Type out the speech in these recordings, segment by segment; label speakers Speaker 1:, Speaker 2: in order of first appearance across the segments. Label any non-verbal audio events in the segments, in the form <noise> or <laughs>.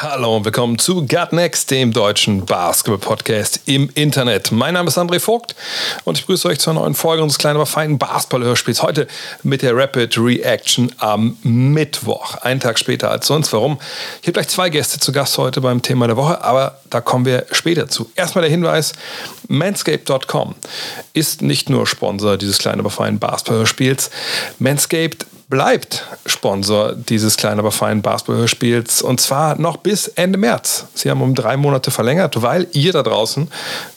Speaker 1: Hallo und willkommen zu Gut Next, dem deutschen Basketball-Podcast im Internet. Mein Name ist André Vogt und ich begrüße euch zur neuen Folge unseres kleinen, aber feinen Basketball-Hörspiels. Heute mit der Rapid Reaction am Mittwoch, einen Tag später als sonst. Warum? Ich habe gleich zwei Gäste zu Gast heute beim Thema der Woche, aber da kommen wir später zu. Erstmal der Hinweis, Manscaped.com ist nicht nur Sponsor dieses kleinen, aber feinen Basketball-Hörspiels. Manscaped bleibt Sponsor dieses kleinen, aber feinen Basketballspiels und zwar noch bis Ende März. Sie haben um drei Monate verlängert, weil ihr da draußen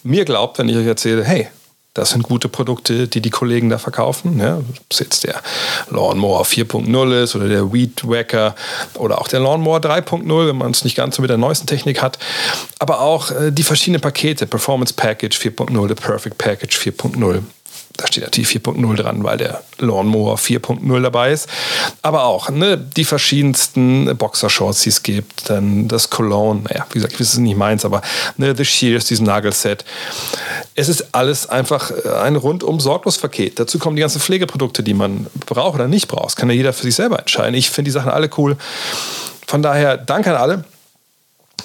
Speaker 1: mir glaubt, wenn ich euch erzähle, hey, das sind gute Produkte, die die Kollegen da verkaufen. Ja, ob es jetzt der Lawnmower 4.0 ist oder der Weed Wacker oder auch der Lawnmower 3.0, wenn man es nicht ganz so mit der neuesten Technik hat. Aber auch äh, die verschiedenen Pakete, Performance Package 4.0, der Perfect Package 4.0. Da steht natürlich 4.0 dran, weil der Lawnmower 4.0 dabei ist. Aber auch ne, die verschiedensten Boxershorts, die es gibt. Dann das Cologne, naja, wie gesagt, ich weiß nicht meins, aber ne, The Shears, diesen Nagelset. Es ist alles einfach ein rundum sorglos Paket. Dazu kommen die ganzen Pflegeprodukte, die man braucht oder nicht braucht. Das kann ja jeder für sich selber entscheiden. Ich finde die Sachen alle cool. Von daher, danke an alle,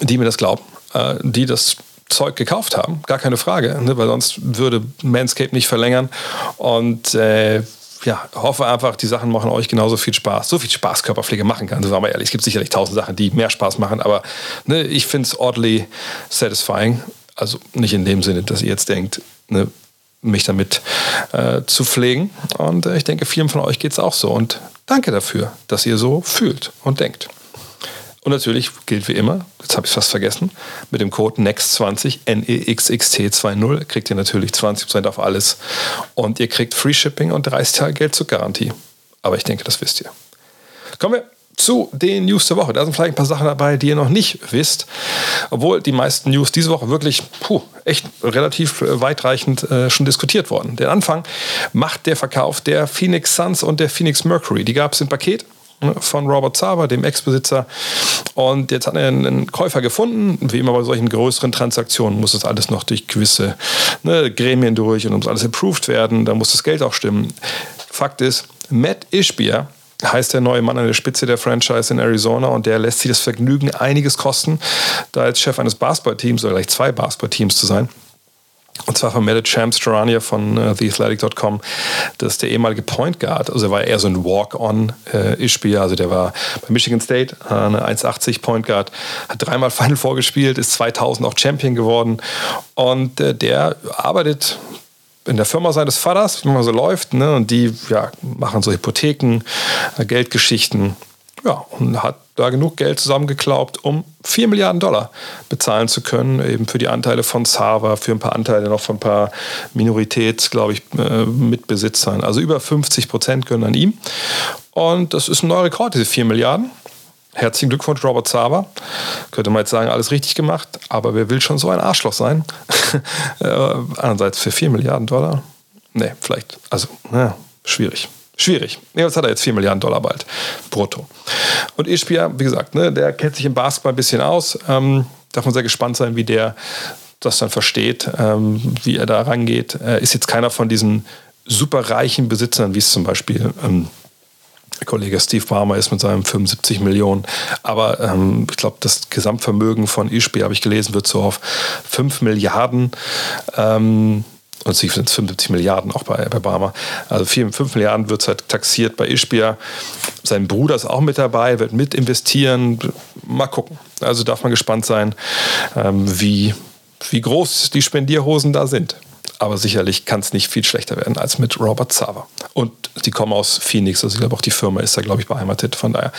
Speaker 1: die mir das glauben, äh, die das Zeug gekauft haben, gar keine Frage, ne, weil sonst würde Manscape nicht verlängern. Und äh, ja, hoffe einfach, die Sachen machen euch genauso viel Spaß. So viel Spaß Körperpflege machen kann. Waren wir ehrlich. Es gibt sicherlich tausend Sachen, die mehr Spaß machen, aber ne, ich finde es oddly satisfying. Also nicht in dem Sinne, dass ihr jetzt denkt, ne, mich damit äh, zu pflegen. Und äh, ich denke, vielen von euch geht es auch so. Und danke dafür, dass ihr so fühlt und denkt. Und natürlich gilt wie immer, jetzt habe ich fast vergessen, mit dem Code NEXT20, NEXXT20, kriegt ihr natürlich 20% auf alles. Und ihr kriegt Free Shipping und 30 Tage Geld zur Garantie. Aber ich denke, das wisst ihr. Kommen wir zu den News der Woche. Da sind vielleicht ein paar Sachen dabei, die ihr noch nicht wisst. Obwohl die meisten News diese Woche wirklich puh, echt relativ weitreichend äh, schon diskutiert worden. Den Anfang macht der Verkauf der Phoenix Suns und der Phoenix Mercury. Die gab es im Paket von Robert Saba, dem Ex-Besitzer. Und jetzt hat er einen Käufer gefunden. Wie immer bei solchen größeren Transaktionen muss das alles noch durch gewisse ne, Gremien durch und muss alles approved werden. Da muss das Geld auch stimmen. Fakt ist, Matt Ishbia heißt der neue Mann an der Spitze der Franchise in Arizona und der lässt sich das Vergnügen einiges kosten, da als Chef eines Basketballteams oder gleich zwei Basketballteams zu sein. Und zwar vermeldet Shams Charania von äh, TheAthletic.com, dass der ehemalige Point Guard, also er war eher so ein Walk-on-Spieler, äh, also der war bei Michigan State, äh, eine 1,80 Point Guard, hat dreimal <laughs> Final vorgespielt, ist 2000 auch Champion geworden. Und äh, der arbeitet in der Firma seines Vaters, wie man so läuft, ne, und die ja, machen so Hypotheken, äh, Geldgeschichten, ja, und hat da genug Geld zusammengeklaubt, um 4 Milliarden Dollar bezahlen zu können, eben für die Anteile von Sava, für ein paar Anteile noch von ein paar Minoritäts, glaube ich, äh, Mitbesitzern. Also über 50 Prozent gönnen an ihm. Und das ist ein neuer Rekord, diese 4 Milliarden. Herzlichen Glückwunsch, Robert Sava. Könnte man jetzt sagen, alles richtig gemacht, aber wer will schon so ein Arschloch sein? <laughs> äh, andererseits für 4 Milliarden Dollar? Nee, vielleicht, also, naja, schwierig. Schwierig. Jetzt hat er jetzt 4 Milliarden Dollar bald. Brutto. Und Ishbia, wie gesagt, ne, der kennt sich im Basketball ein bisschen aus. Ähm, darf man sehr gespannt sein, wie der das dann versteht, ähm, wie er da rangeht. Er ist jetzt keiner von diesen superreichen Besitzern, wie es zum Beispiel ähm, der Kollege Steve Palmer ist mit seinem 75 Millionen. Aber ähm, ich glaube, das Gesamtvermögen von Ishbia, habe ich gelesen, wird so auf 5 Milliarden ähm, und sie sind 75 Milliarden auch bei, bei Barmer. Also 4, 5 Milliarden wird halt taxiert bei Ishbia. Sein Bruder ist auch mit dabei, wird mit investieren. Mal gucken. Also darf man gespannt sein, ähm, wie, wie groß die Spendierhosen da sind. Aber sicherlich kann es nicht viel schlechter werden als mit Robert Sava. Und die kommen aus Phoenix, also ich glaube auch die Firma ist da, glaube ich, beheimatet. Von daher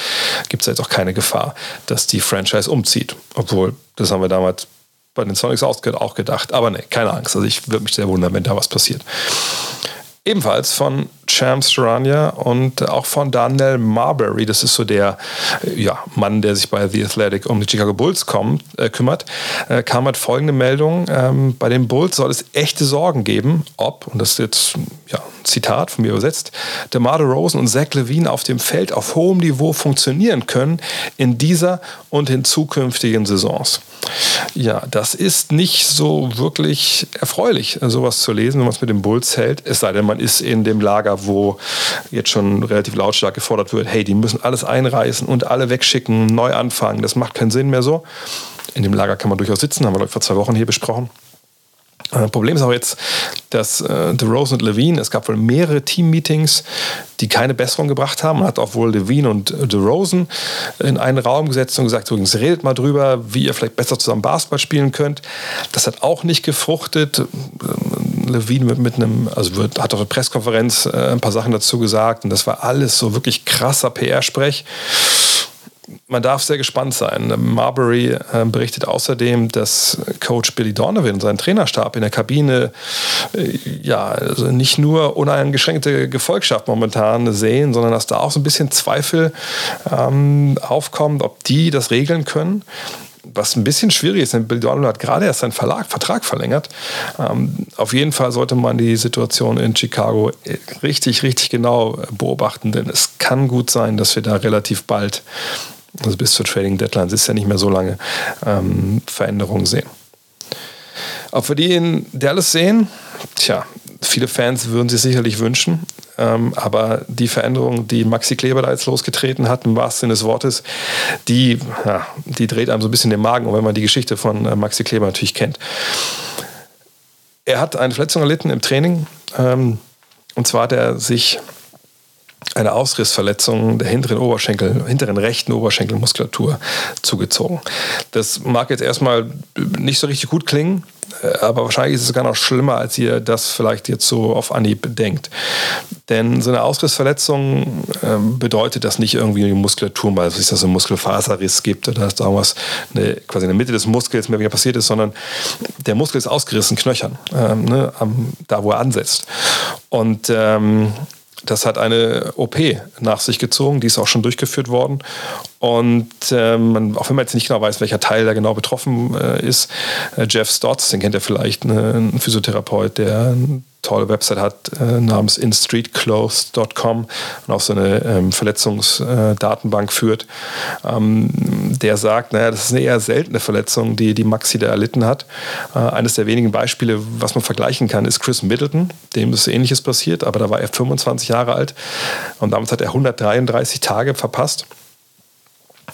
Speaker 1: gibt es jetzt auch keine Gefahr, dass die Franchise umzieht. Obwohl, das haben wir damals bei den Sonics auch gedacht. Aber nee, keine Angst. Also ich würde mich sehr wundern, wenn da was passiert. Ebenfalls von Cham Sarania und auch von Daniel Marbury. Das ist so der ja, Mann, der sich bei The Athletic um die Chicago Bulls kommt, äh, kümmert. Äh, kam halt folgende Meldung. Ähm, bei den Bulls soll es echte Sorgen geben, ob, und das ist jetzt ja, ein Zitat von mir übersetzt, DeMar DeRozan und Zach Levine auf dem Feld auf hohem Niveau funktionieren können in dieser und in zukünftigen Saisons. Ja, das ist nicht so wirklich erfreulich, sowas zu lesen, wenn man es mit den Bulls hält. Es sei denn, man ist in dem Lager, wo jetzt schon relativ lautstark gefordert wird, hey, die müssen alles einreißen und alle wegschicken, neu anfangen. Das macht keinen Sinn mehr so. In dem Lager kann man durchaus sitzen, haben wir vor zwei Wochen hier besprochen. Äh, Problem ist auch jetzt, dass äh, DeRozan und Levine, es gab wohl mehrere Team-Meetings, die keine Besserung gebracht haben. Man hat auch wohl Levine und DeRozan in einen Raum gesetzt und gesagt, übrigens redet mal drüber, wie ihr vielleicht besser zusammen Basketball spielen könnt. Das hat auch nicht gefruchtet. Levine mit, mit einem, also wird, hat auf der Pressekonferenz äh, ein paar Sachen dazu gesagt und das war alles so wirklich krasser PR-Sprech man darf sehr gespannt sein. Marbury äh, berichtet außerdem, dass Coach Billy Donovan und sein Trainerstab in der Kabine äh, ja also nicht nur uneingeschränkte Gefolgschaft momentan sehen, sondern dass da auch so ein bisschen Zweifel ähm, aufkommt, ob die das regeln können was ein bisschen schwierig ist, denn Bill Donovan hat gerade erst seinen Verlag, Vertrag verlängert. Ähm, auf jeden Fall sollte man die Situation in Chicago richtig, richtig genau beobachten, denn es kann gut sein, dass wir da relativ bald also bis zur Trading Deadline ist ja nicht mehr so lange, ähm, Veränderungen sehen. Ob wir die in Dallas sehen, tja, viele Fans würden sich sicherlich wünschen. Ähm, aber die Veränderung, die Maxi Kleber da jetzt losgetreten hat, im wahrsten Sinne des Wortes, die, ja, die dreht einem so ein bisschen den Magen, wenn man die Geschichte von äh, Maxi Kleber natürlich kennt. Er hat eine Verletzung erlitten im Training. Ähm, und zwar hat er sich eine Ausrissverletzung der hinteren Oberschenkel, hinteren rechten Oberschenkelmuskulatur zugezogen. Das mag jetzt erstmal nicht so richtig gut klingen, aber wahrscheinlich ist es sogar noch schlimmer, als ihr das vielleicht jetzt so auf Anhieb denkt. Denn so eine Ausrissverletzung ähm, bedeutet, dass nicht irgendwie die Muskulatur mal, dass es einen Muskelfaserriss gibt oder dass da irgendwas eine, quasi in der Mitte des Muskels mehr wieder passiert ist, sondern der Muskel ist ausgerissen, knöchern, ähm, ne, am, da wo er ansetzt. Und ähm, das hat eine OP nach sich gezogen, die ist auch schon durchgeführt worden. Und ähm, auch wenn man jetzt nicht genau weiß, welcher Teil da genau betroffen äh, ist, äh, Jeff Stotts, den kennt ihr vielleicht, ne, ein Physiotherapeut, der tolle Website hat äh, namens instreetclothes.com und auch so eine ähm, Verletzungsdatenbank führt, ähm, der sagt, naja, das ist eine eher seltene Verletzung, die die Maxi da erlitten hat. Äh, eines der wenigen Beispiele, was man vergleichen kann, ist Chris Middleton, dem ist Ähnliches passiert, aber da war er 25 Jahre alt und damals hat er 133 Tage verpasst.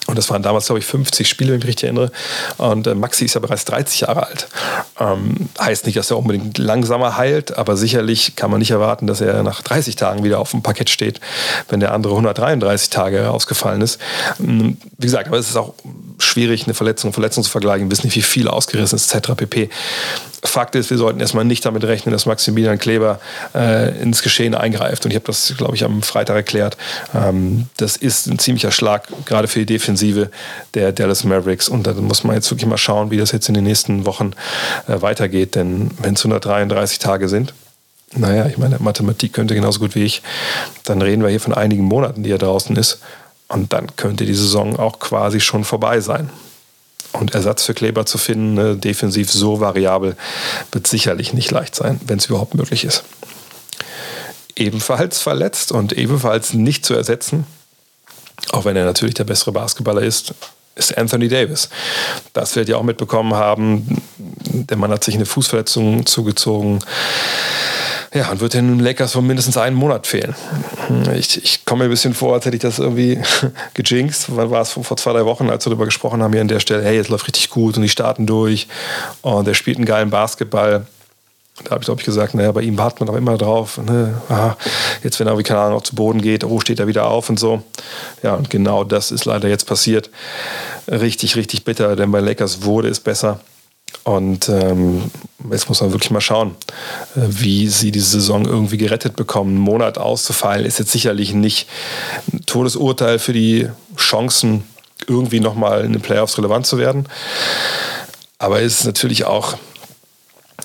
Speaker 1: Und das waren damals, glaube ich, 50 Spiele, wenn ich mich richtig erinnere. Und äh, Maxi ist ja bereits 30 Jahre alt. Ähm, heißt nicht, dass er unbedingt langsamer heilt, aber sicherlich kann man nicht erwarten, dass er nach 30 Tagen wieder auf dem Parkett steht, wenn der andere 133 Tage ausgefallen ist. Ähm, wie gesagt, aber es ist auch schwierig, eine Verletzung Verletzung zu vergleichen, wissen nicht, wie viel ausgerissen ist, etc. pp. Fakt ist, wir sollten erstmal nicht damit rechnen, dass Maximilian Kleber äh, ins Geschehen eingreift. Und ich habe das, glaube ich, am Freitag erklärt. Ähm, das ist ein ziemlicher Schlag, gerade für die Defensive der Dallas Mavericks. Und da muss man jetzt wirklich mal schauen, wie das jetzt in den nächsten Wochen äh, weitergeht. Denn wenn es 133 Tage sind, naja, ich meine, Mathematik könnte genauso gut wie ich, dann reden wir hier von einigen Monaten, die er draußen ist. Und dann könnte die Saison auch quasi schon vorbei sein. Und Ersatz für Kleber zu finden, ne, defensiv so variabel, wird sicherlich nicht leicht sein, wenn es überhaupt möglich ist. Ebenfalls verletzt und ebenfalls nicht zu ersetzen, auch wenn er natürlich der bessere Basketballer ist, ist Anthony Davis. Das werdet ihr auch mitbekommen haben. Der Mann hat sich eine Fußverletzung zugezogen. Ja, und wird den Lakers von mindestens einen Monat fehlen. Ich, ich komme mir ein bisschen vor, als hätte ich das irgendwie <laughs> gejinxt. Wann war es vor zwei, drei Wochen, als wir darüber gesprochen haben, hier an der Stelle, hey, es läuft richtig gut und die starten durch und er spielt einen geilen Basketball. Da habe ich, glaube ich, gesagt, naja, bei ihm wartet man doch immer drauf. Ne? Aha, jetzt, wenn er, wie keine Ahnung, auch zu Boden geht, oh, steht er wieder auf und so. Ja, und genau das ist leider jetzt passiert. Richtig, richtig bitter, denn bei Lakers wurde es besser. Und ähm, jetzt muss man wirklich mal schauen, äh, wie sie diese Saison irgendwie gerettet bekommen. Einen Monat auszufallen ist jetzt sicherlich nicht ein Todesurteil für die Chancen, irgendwie nochmal in den Playoffs relevant zu werden. Aber es ist natürlich auch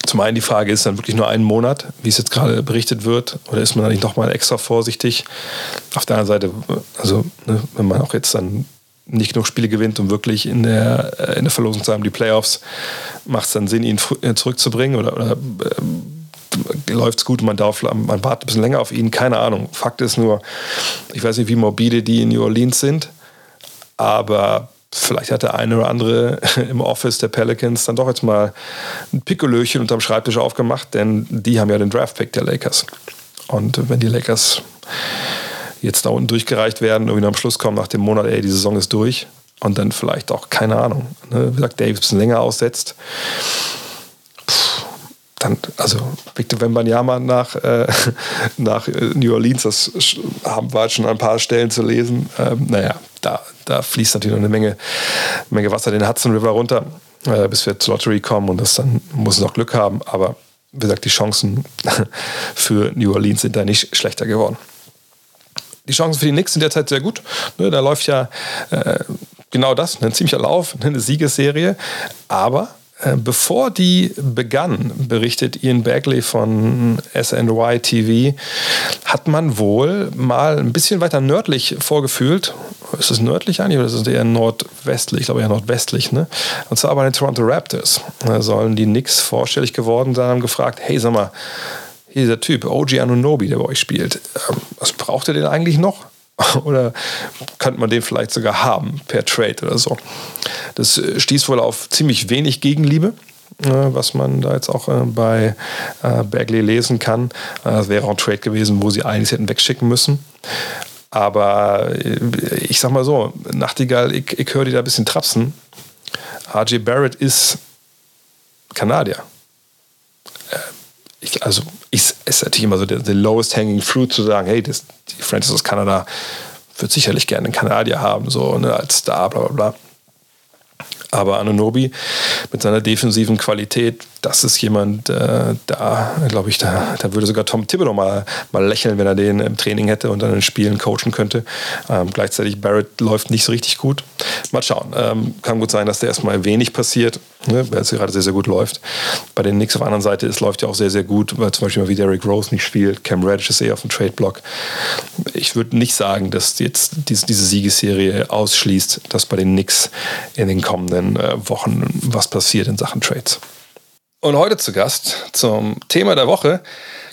Speaker 1: Zum einen die Frage, ist dann wirklich nur ein Monat, wie es jetzt gerade berichtet wird, oder ist man da nicht nochmal extra vorsichtig? Auf der anderen Seite, also ne, wenn man auch jetzt dann nicht genug Spiele gewinnt, um wirklich in der, äh, in der Verlosung zu haben, die Playoffs, macht es dann Sinn, ihn äh, zurückzubringen oder, oder äh, läuft es gut, man, darf, man wartet ein bisschen länger auf ihn, keine Ahnung. Fakt ist nur, ich weiß nicht, wie morbide die in New Orleans sind, aber vielleicht hat der eine oder andere <laughs> im Office der Pelicans dann doch jetzt mal ein Pikolöchen unterm Schreibtisch aufgemacht, denn die haben ja den Draft-Pick der Lakers. Und wenn die Lakers jetzt da unten durchgereicht werden, irgendwie am Schluss kommen nach dem Monat, ey, die Saison ist durch und dann vielleicht auch, keine Ahnung, ne, wie gesagt, Davis ein bisschen länger aussetzt. Dann, also Victor Wembanyama nach, äh, <laughs> nach New Orleans, das haben wir schon an ein paar Stellen zu lesen. Ähm, naja, da, da fließt natürlich noch eine Menge, Menge Wasser den Hudson River runter, äh, bis wir zur Lottery kommen und das dann muss es auch Glück haben. Aber wie gesagt, die Chancen <laughs> für New Orleans sind da nicht schlechter geworden. Die Chancen für die Knicks sind derzeit sehr gut. Ne, da läuft ja äh, genau das, ein ziemlicher Lauf, <laughs> eine Siegesserie. Aber äh, bevor die begann, berichtet Ian Bagley von SNY TV, hat man wohl mal ein bisschen weiter nördlich vorgefühlt. Ist es nördlich eigentlich oder ist es eher nordwestlich? Ich glaube eher nordwestlich. Ne? Und zwar bei den Toronto Raptors. Da sollen die Knicks vorstellig geworden sein, haben gefragt, hey, sag mal, dieser Typ, OG Anunobi, der bei euch spielt, ähm, was braucht ihr denn eigentlich noch? <laughs> Oder könnte man den vielleicht sogar haben per Trade oder so? Das äh, stieß wohl auf ziemlich wenig Gegenliebe äh, was man da jetzt auch äh, bei Bagley lesen kann. Das wäre auch ein Trade gewesen, wo sie eigentlich hätten wegschicken müssen. Aber ich sag mal so, Nachtigall, ich, ich höre die da ein bisschen trapsen. RJ Barrett ist Kanadier. Ich, also ich, ist natürlich immer so der, der lowest hanging fruit zu sagen, hey, das, die Francis aus Kanada wird sicherlich gerne einen Kanadier haben, so ne, als Star, bla bla bla. Aber Anunobi mit seiner defensiven Qualität, das ist jemand, äh, da glaube ich, da, da würde sogar Tom Thibodeau mal, mal lächeln, wenn er den im Training hätte und dann in Spielen coachen könnte. Ähm, gleichzeitig Barrett läuft nicht so richtig gut. Mal schauen. Ähm, kann gut sein, dass da erstmal wenig passiert, ne, weil es gerade sehr, sehr gut läuft. Bei den Knicks auf der anderen Seite, es läuft ja auch sehr, sehr gut, weil zum Beispiel mal wie Derrick Rose nicht spielt. Cam Reddish ist eher auf dem Trade-Block. Ich würde nicht sagen, dass jetzt diese Siegesserie ausschließt, dass bei den Knicks in den kommenden äh, Wochen was passiert in Sachen Trades. Und heute zu Gast zum Thema der Woche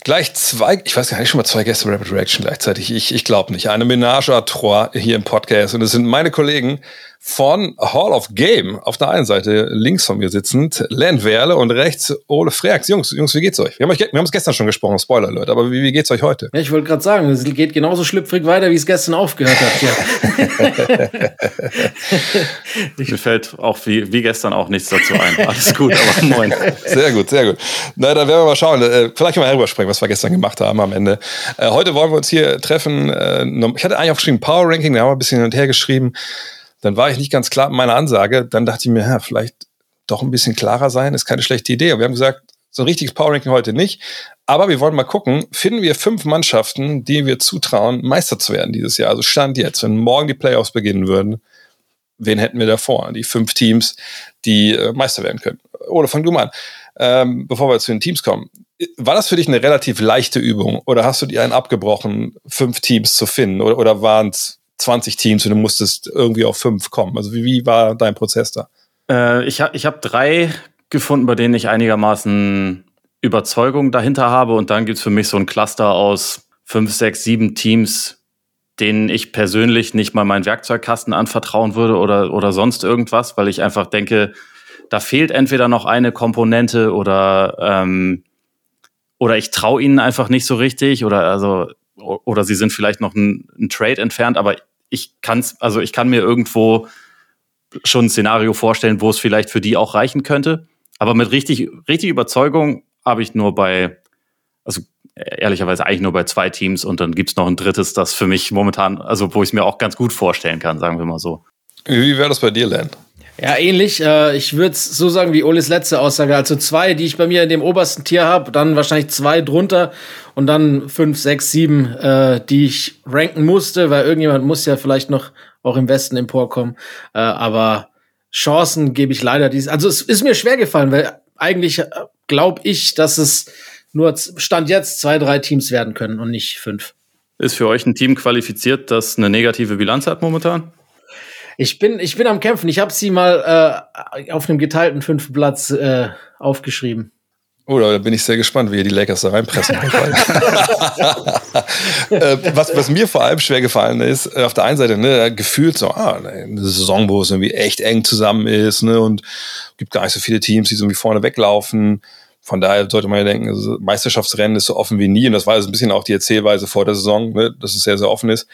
Speaker 1: gleich zwei, ich weiß gar nicht, schon mal zwei Gäste Rapid Reaction gleichzeitig. Ich, ich glaube nicht. Eine Ménage à trois hier im Podcast. Und es sind meine Kollegen von Hall of Game. Auf der einen Seite links von mir sitzend Len Werle und rechts Ole Freaks. Jungs, Jungs, wie geht's euch? Wir haben, euch, wir haben es gestern schon gesprochen, Spoiler Leute, aber wie, wie geht's euch heute?
Speaker 2: Ja, ich wollte gerade sagen, es geht genauso schlüpfrig weiter, wie es gestern aufgehört hat. Ja. <laughs>
Speaker 3: Mir fällt auch wie, wie gestern auch nichts dazu ein. Alles gut, aber <laughs> moin.
Speaker 1: Sehr gut, sehr gut. Na, dann werden wir mal schauen. Äh, vielleicht können wir darüber sprechen, was wir gestern gemacht haben am Ende. Äh, heute wollen wir uns hier treffen. Äh, ich hatte eigentlich aufgeschrieben Power Ranking, da haben wir ein bisschen hin und her geschrieben. Dann war ich nicht ganz klar mit meiner Ansage. Dann dachte ich mir, ja, vielleicht doch ein bisschen klarer sein, ist keine schlechte Idee. Aber wir haben gesagt, so ein richtiges Power Ranking heute nicht. Aber wir wollen mal gucken, finden wir fünf Mannschaften, die wir zutrauen, Meister zu werden dieses Jahr. Also Stand jetzt, wenn morgen die Playoffs beginnen würden, wen hätten wir davor? Die fünf Teams, die äh, Meister werden können. Oder fang du mal an. Ähm, bevor wir zu den Teams kommen. War das für dich eine relativ leichte Übung? Oder hast du dir einen abgebrochen, fünf Teams zu finden? Oder, oder waren es 20 Teams und du musstest irgendwie auf fünf kommen? Also wie, wie war dein Prozess da?
Speaker 3: Äh, ich habe ich hab drei gefunden, bei denen ich einigermaßen Überzeugung dahinter habe. Und dann gibt es für mich so ein Cluster aus fünf, sechs, sieben Teams, denen ich persönlich nicht mal meinen Werkzeugkasten anvertrauen würde oder, oder sonst irgendwas, weil ich einfach denke, da fehlt entweder noch eine Komponente oder, ähm, oder ich traue ihnen einfach nicht so richtig oder also oder sie sind vielleicht noch ein, ein Trade entfernt, aber ich kann's, also ich kann mir irgendwo schon ein Szenario vorstellen, wo es vielleicht für die auch reichen könnte. Aber mit richtig, richtig Überzeugung habe ich nur bei, also ehrlicherweise eigentlich nur bei zwei Teams und dann gibt es noch ein drittes, das für mich momentan, also wo ich es mir auch ganz gut vorstellen kann, sagen wir mal so.
Speaker 1: Wie wäre das bei dir, Len?
Speaker 2: Ja, ähnlich. Äh, ich würde so sagen wie Oles letzte Aussage. Also zwei, die ich bei mir in dem obersten Tier habe, dann wahrscheinlich zwei drunter und dann fünf, sechs, sieben, äh, die ich ranken musste, weil irgendjemand muss ja vielleicht noch auch im Westen emporkommen. Äh, aber Chancen gebe ich leider dies. Also es ist mir schwer gefallen, weil eigentlich äh, glaube ich, dass es nur Stand jetzt zwei, drei Teams werden können und nicht fünf.
Speaker 3: Ist für euch ein Team qualifiziert, das eine negative Bilanz hat momentan?
Speaker 2: Ich bin, ich bin am Kämpfen. Ich habe sie mal äh, auf einem geteilten fünften Platz äh, aufgeschrieben.
Speaker 1: Oh, da bin ich sehr gespannt, wie ihr die Lakers da reinpressen. <laughs> <laughs> äh, was, was mir vor allem schwer gefallen ist, äh, auf der einen Seite, ne, gefühlt so, ah, eine Saison, wo es irgendwie echt eng zusammen ist, ne, und gibt gar nicht so viele Teams, die so irgendwie vorne weglaufen. Von daher sollte man ja denken, also Meisterschaftsrennen ist so offen wie nie. Und das war jetzt ein bisschen auch die Erzählweise vor der Saison, ne, dass es sehr, sehr offen ist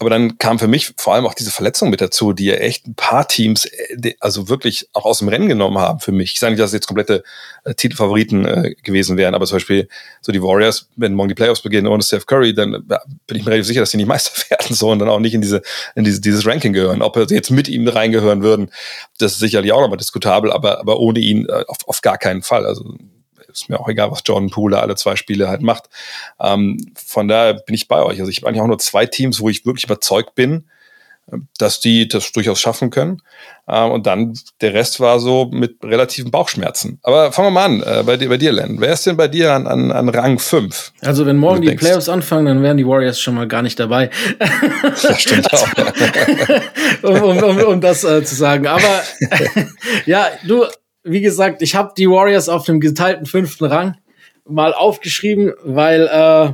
Speaker 1: aber dann kam für mich vor allem auch diese Verletzung mit dazu, die ja echt ein paar Teams, äh, also wirklich auch aus dem Rennen genommen haben für mich. Ich sage nicht, dass jetzt komplette äh, Titelfavoriten äh, gewesen wären, aber zum Beispiel so die Warriors, wenn morgen die Playoffs beginnen ohne Steph Curry, dann ja, bin ich mir relativ sicher, dass die nicht <laughs> Meister werden sollen und dann auch nicht in diese in diese, dieses Ranking gehören. Ob sie jetzt mit ihm reingehören würden, das ist sicherlich auch nochmal diskutabel, aber, aber ohne ihn äh, auf, auf gar keinen Fall. Also ist mir auch egal, was Jordan Poole alle zwei Spiele halt macht. Ähm, von daher bin ich bei euch. Also ich habe eigentlich auch nur zwei Teams, wo ich wirklich überzeugt bin, dass die das durchaus schaffen können. Ähm, und dann der Rest war so mit relativen Bauchschmerzen. Aber fangen wir mal an, äh, bei, dir, bei dir, Len. Wer ist denn bei dir an, an, an Rang 5?
Speaker 2: Also wenn morgen die denkst? Playoffs anfangen, dann wären die Warriors schon mal gar nicht dabei.
Speaker 1: Das stimmt <laughs> auch. <laughs>
Speaker 2: um, um, um, um das äh, zu sagen. Aber <laughs> ja, du, wie gesagt, ich habe die Warriors auf dem geteilten fünften Rang mal aufgeschrieben, weil äh,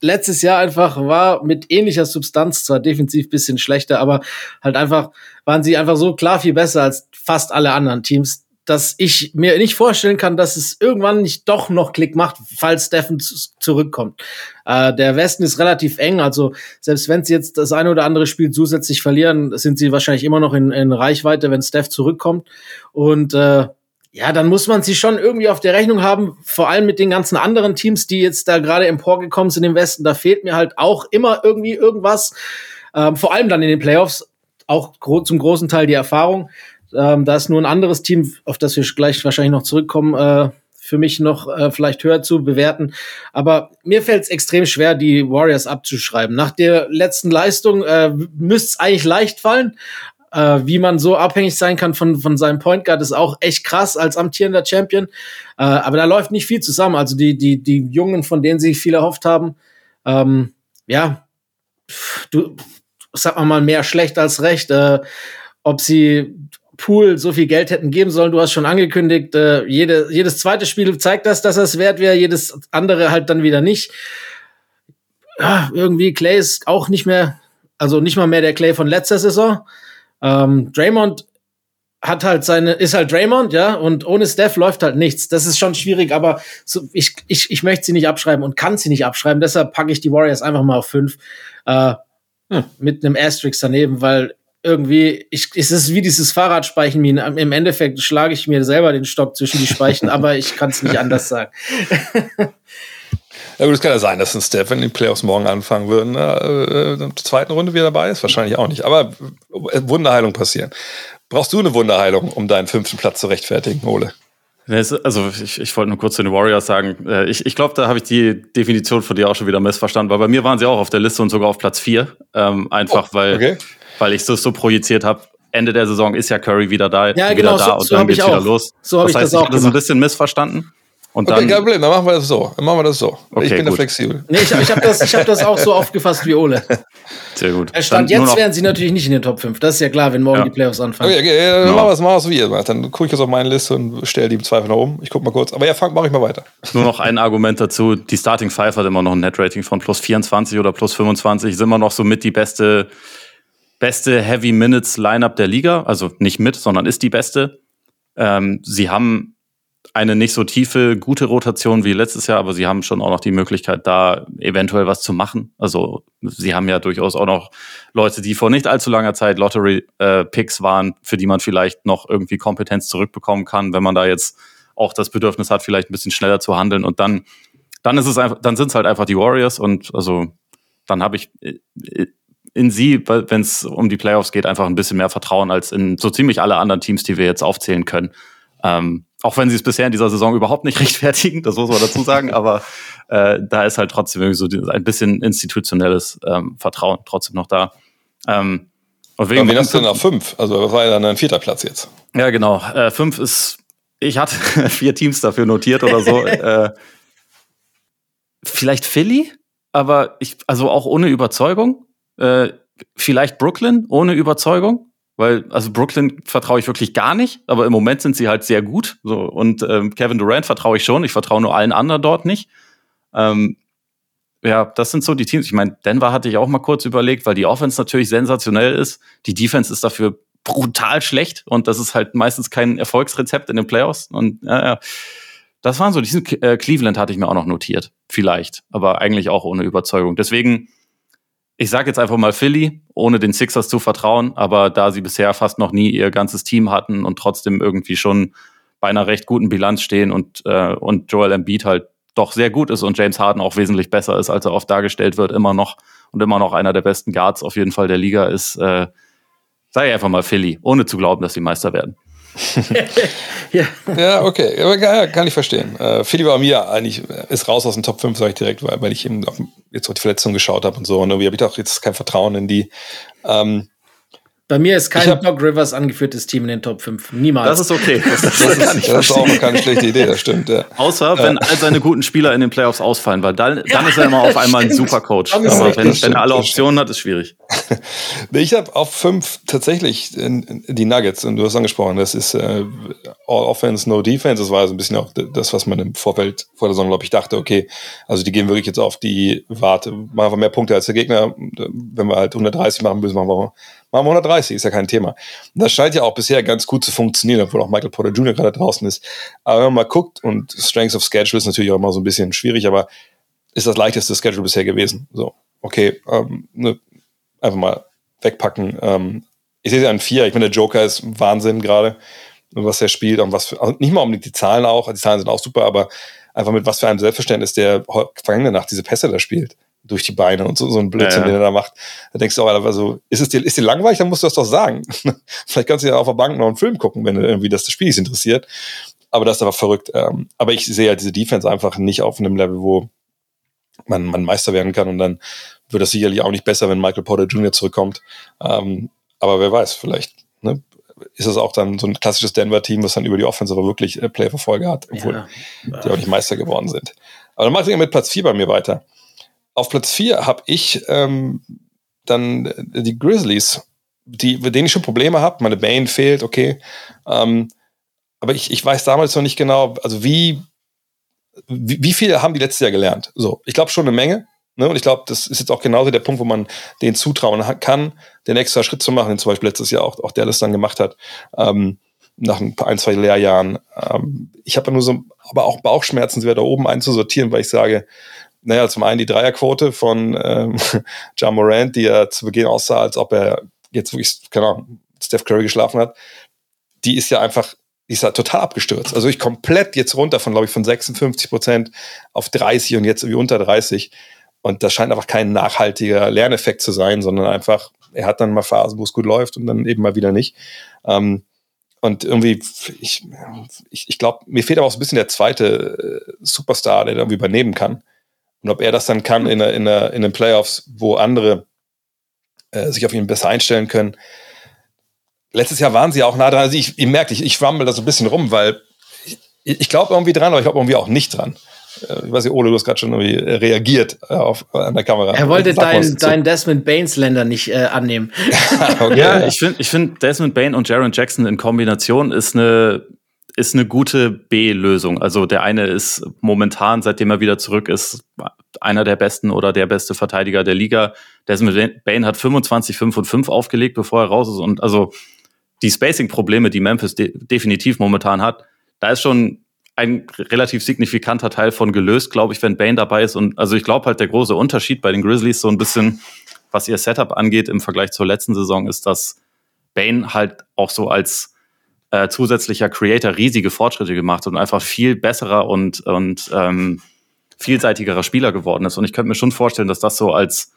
Speaker 2: letztes Jahr einfach war mit ähnlicher Substanz, zwar defensiv bisschen schlechter, aber halt einfach waren sie einfach so klar viel besser als fast alle anderen Teams, dass ich mir nicht vorstellen kann, dass es irgendwann nicht doch noch Klick macht, falls Steffen zurückkommt. Äh, der Westen ist relativ eng, also selbst wenn sie jetzt das eine oder andere Spiel zusätzlich verlieren, sind sie wahrscheinlich immer noch in, in Reichweite, wenn Steph zurückkommt. Und äh, ja, dann muss man sie schon irgendwie auf der Rechnung haben, vor allem mit den ganzen anderen Teams, die jetzt da gerade emporgekommen sind im Westen. Da fehlt mir halt auch immer irgendwie irgendwas. Ähm, vor allem dann in den Playoffs, auch gro zum großen Teil die Erfahrung. Ähm, da ist nur ein anderes Team, auf das wir gleich wahrscheinlich noch zurückkommen, äh, für mich noch äh, vielleicht höher zu bewerten. Aber mir fällt es extrem schwer, die Warriors abzuschreiben. Nach der letzten Leistung äh, müsste es eigentlich leicht fallen, äh, wie man so abhängig sein kann von, von seinem Point Guard, ist auch echt krass als amtierender Champion. Äh, aber da läuft nicht viel zusammen. Also die, die, die Jungen, von denen sich viele erhofft haben, ähm, ja, du sag mal mehr schlecht als recht. Äh, ob sie Pool so viel Geld hätten geben sollen, du hast schon angekündigt, äh, jede, jedes zweite Spiel zeigt das, dass es wert wäre, jedes andere halt dann wieder nicht. Ja, irgendwie Clay ist auch nicht mehr, also nicht mal mehr der Clay von letzter Saison. Ähm, Draymond hat halt seine, ist halt Draymond, ja, und ohne Steph läuft halt nichts. Das ist schon schwierig, aber so, ich, ich, ich möchte sie nicht abschreiben und kann sie nicht abschreiben. Deshalb packe ich die Warriors einfach mal auf fünf äh, hm. mit einem Asterisk daneben, weil irgendwie, ich, es ist wie dieses Fahrradspeichen. Im Endeffekt schlage ich mir selber den Stock zwischen die Speichen, <laughs> aber ich kann es nicht anders sagen. <laughs>
Speaker 1: Ja gut, es kann ja sein, dass ein Steph, wenn die Playoffs morgen anfangen würden, äh, in der zweiten Runde wieder dabei ist. Wahrscheinlich auch nicht. Aber Wunderheilung passieren. Brauchst du eine Wunderheilung, um deinen fünften Platz zu rechtfertigen, Ole?
Speaker 3: Also ich, ich wollte nur kurz zu den Warriors sagen, äh, ich, ich glaube, da habe ich die Definition von dir auch schon wieder missverstanden, weil bei mir waren sie auch auf der Liste und sogar auf Platz vier. Ähm, einfach oh, weil, okay. weil ich das so projiziert habe. Ende der Saison ist ja Curry wieder da,
Speaker 2: ja,
Speaker 3: wieder
Speaker 2: genau,
Speaker 3: da
Speaker 2: so,
Speaker 3: und
Speaker 2: so
Speaker 3: dann geht's
Speaker 2: wieder
Speaker 3: los.
Speaker 2: So habe ich
Speaker 3: heißt,
Speaker 2: das auch.
Speaker 3: Ich habe das ein bisschen missverstanden. Und
Speaker 1: okay,
Speaker 3: dann,
Speaker 1: kein Problem, dann machen wir das so. Dann machen wir das so.
Speaker 3: Okay,
Speaker 1: ich bin
Speaker 3: gut.
Speaker 1: da flexibel.
Speaker 2: Nee, ich, ich habe das, ich hab das auch so aufgefasst wie Ole.
Speaker 3: Sehr gut.
Speaker 2: Er stand
Speaker 3: Dann
Speaker 2: jetzt wären sie natürlich nicht in den Top 5. Das ist ja klar, wenn morgen
Speaker 3: Ja.
Speaker 2: die Playoffs anfangen.
Speaker 1: Okay, okay, dann
Speaker 3: Ja.
Speaker 1: machen wir es wie ihr macht. Dann gucke ich jetzt auf meine Liste und stelle die im Zweifel nach oben. Ich gucke mal kurz. Aber ja, fang, mach ich mal weiter.
Speaker 3: Nur noch ein Argument dazu. Die Starting Five hat immer noch ein Net-Rating von plus 24 oder plus 25. Ist immer noch so mit die beste, beste Heavy Minutes Lineup der Liga. Also nicht mit, sondern ist die beste. Ähm, sie haben eine nicht so tiefe, gute Rotation wie letztes Jahr, aber sie haben schon auch noch die Möglichkeit, da eventuell was zu machen. Also sie haben ja durchaus auch noch Leute, die vor nicht allzu langer Zeit Lottery-Picks waren, für die man vielleicht noch irgendwie Kompetenz zurückbekommen kann, wenn man da jetzt auch das Bedürfnis hat, vielleicht ein bisschen schneller zu handeln. Und dann, dann ist es einfach, dann sind es halt einfach die Warriors und also dann habe ich äh, in sie, wenn es um die Playoffs geht, einfach ein bisschen mehr Vertrauen als in so ziemlich alle anderen Teams, die wir jetzt aufzählen können. Ähm, auch wenn sie es bisher in dieser Saison überhaupt nicht <laughs> rechtfertigen, das muss man dazu sagen, aber äh, da ist halt trotzdem irgendwie so ein bisschen institutionelles ähm, Vertrauen trotzdem noch da. Ähm, und wegen
Speaker 1: wen hast du denn auf fünf? Also, was war ja dann ein vierter Platz jetzt?
Speaker 3: ja, genau. Äh, fünf ist ich hatte <laughs> vier Teams dafür notiert oder so. <laughs> äh, vielleicht Philly, aber ich, also auch ohne Überzeugung. Äh, vielleicht Brooklyn ohne Überzeugung, weil also Brooklyn vertraue ich wirklich gar nicht, aber im Moment sind sie halt sehr gut. So und ähm, Kevin Durant vertraue ich schon. Ich vertraue nur allen anderen dort nicht. Ähm, ja, das sind so die Teams. Ich meine, Denver hatte ich auch mal kurz überlegt, weil die Offense natürlich sensationell ist. Die Defense ist dafür brutal schlecht und das ist halt meistens kein Erfolgsrezept in den Playoffs. Und ja, ja. Das waren so, diesen äh, Cleveland hatte ich mir auch noch notiert. Vielleicht, aber eigentlich auch ohne Überzeugung. Deswegen, ich sage jetzt einfach mal Philly, ohne den Sixers zu vertrauen, aber da sie bisher fast noch nie ihr ganzes Team hatten und trotzdem irgendwie schon bei einer recht guten Bilanz stehen und, äh, und Joel Embiid halt doch sehr gut ist und James Harden auch wesentlich besser ist, als er oft dargestellt wird, immer noch und immer noch einer der besten Guards auf jeden Fall der Liga ist, äh, sei einfach mal Philly, ohne zu glauben, dass sie Meister werden. <laughs>
Speaker 1: ja. ja, okay, aber ja, kann ich verstehen. Äh, Philly war mir eigentlich, ist raus aus dem Top 5, sage ich direkt, weil, weil ich eben auf, jetzt auf die Verletzung geschaut habe und so. Und irgendwie habe ich auch jetzt kein Vertrauen in die. Ähm,
Speaker 2: bei mir ist kein hab, Doc Rivers angeführtes Team in den Top 5. Niemals.
Speaker 3: Das ist okay. <laughs> Das, das,
Speaker 1: das, ist, das ist, auch keine schlechte Idee, das <laughs> stimmt. Ja.
Speaker 3: Außer wenn all seine guten Spieler in den Playoffs ausfallen, weil dann, dann ist er immer auf einmal ein super Coach. Aber wenn, wenn, er alle Optionen hat, ist schwierig. <laughs>
Speaker 1: ich habe auf 5 tatsächlich die Nuggets, und du hast angesprochen, das ist äh, All Offense, No Defense. Das war so ein bisschen auch das, was man im Vorfeld vor der Saison, glaube ich, dachte, okay, also die gehen wirklich jetzt auf die Warte, machen wir mehr Punkte als der Gegner. Wenn wir halt 130 machen müssen, machen wir machen wir 130, ist ja kein Thema. Und das scheint ja auch bisher ganz gut zu funktionieren, obwohl auch Michael Porter Jr. gerade draußen ist. Aber wenn man mal guckt, und Strengths of Schedule ist natürlich auch immer so ein bisschen schwierig, aber ist das leichteste Schedule bisher gewesen. So, okay, ähm, ne, einfach mal wegpacken. Ähm, ich sehe sie an vier. Ich meine, der Joker ist Wahnsinn gerade, was er spielt und was für, also nicht mal um die Zahlen auch, die Zahlen sind auch super, aber einfach mit was für einem Selbstverständnis der vergangene Nacht diese Pässe da spielt durch die Beine und so, so ein Blödsinn, ja, ja. den er da macht. Da denkst du auch, also, ist es dir, ist dir langweilig, dann musst du das doch sagen. <laughs> Vielleicht kannst du ja auf der Bank noch einen Film gucken, wenn irgendwie das, das Spiel nicht interessiert. Aber das ist aber verrückt. Ähm, aber ich sehe halt diese Defense einfach nicht auf einem Level, wo man, man Meister werden kann und dann wird das sicherlich auch nicht besser, wenn Michael Porter Jr. zurückkommt. Ähm, aber wer weiß, vielleicht ne, ist es auch dann so ein klassisches Denver-Team, was dann über die Offense aber wirklich äh, Play-Verfolge hat, obwohl ja. die auch nicht Meister geworden sind. Aber dann mache ich mit Platz 4 bei mir weiter. Auf Platz 4 habe ich ähm, dann die Grizzlies, die, mit denen ich schon Probleme habe. Meine Bane fehlt, okay. Ähm, aber ich, ich weiß damals noch nicht genau, also wie, wie, wie viel haben die letztes Jahr gelernt? So, ich glaube schon eine Menge. Ne? Und ich glaube, das ist jetzt auch genauso der Punkt, wo man den zutrauen kann, den extra Schritt zu machen, den zum Beispiel letztes Jahr auch, auch der das dann gemacht hat. Ähm, nach ein, paar, ein zwei Lehrjahren. Ähm, ich habe nur so, aber auch Bauchschmerzen, sie da oben einzusortieren, weil ich sage, naja, zum einen die Dreierquote von ähm, <laughs> John Morant, die ja zu Beginn aussah, als ob er jetzt wirklich, keine Ahnung, Steph Curry geschlafen hat, die ist ja einfach, die ist ja total abgestürzt. Also ich komplett jetzt runter von, glaube ich, von 56 Prozent auf 30 und jetzt irgendwie unter 30. Und das scheint einfach kein nachhaltiger Lerneffekt zu sein, sondern einfach, er hat dann mal Phasen, wo es gut läuft und dann eben mal wieder nicht. Ähm, und irgendwie, ich, ich, ich glaube, mir fehlt aber auch so ein bisschen der zweite äh, Superstar, der irgendwie übernehmen kann. Und ob er das dann kann in, in, in den Playoffs, wo andere äh, sich auf ihn besser einstellen können. Letztes Jahr waren sie auch nah dran. Also ich, ihr merkt, ich, ich schwammel da so ein bisschen rum, weil ich, ich glaube irgendwie dran, aber ich glaube irgendwie auch nicht dran. Äh, ich weiß nicht, Ole, du hast gerade schon irgendwie reagiert äh, auf, an der Kamera.
Speaker 2: Er wollte deinen dein Desmond Baines Länder nicht äh, annehmen. <laughs> <laughs>
Speaker 3: okay. Ja, ich finde ich find Desmond Bain und Jaron Jackson in Kombination ist eine ist eine gute B-Lösung. Also der eine ist momentan, seitdem er wieder zurück ist, einer der besten oder der beste Verteidiger der Liga. Desmond Bain hat 25, 5 und 5 aufgelegt, bevor er raus ist. Und also die Spacing-Probleme, die Memphis de definitiv momentan hat, da ist schon ein relativ signifikanter Teil von gelöst, glaube ich, wenn Bain dabei ist. Und also ich glaube halt, der große Unterschied bei den Grizzlies so ein bisschen, was ihr Setup angeht im Vergleich zur letzten Saison, ist, dass Bain halt auch so als äh, zusätzlicher Creator riesige Fortschritte gemacht und einfach viel besserer und, und ähm, vielseitigerer Spieler geworden ist. Und ich könnte mir schon vorstellen, dass das so als,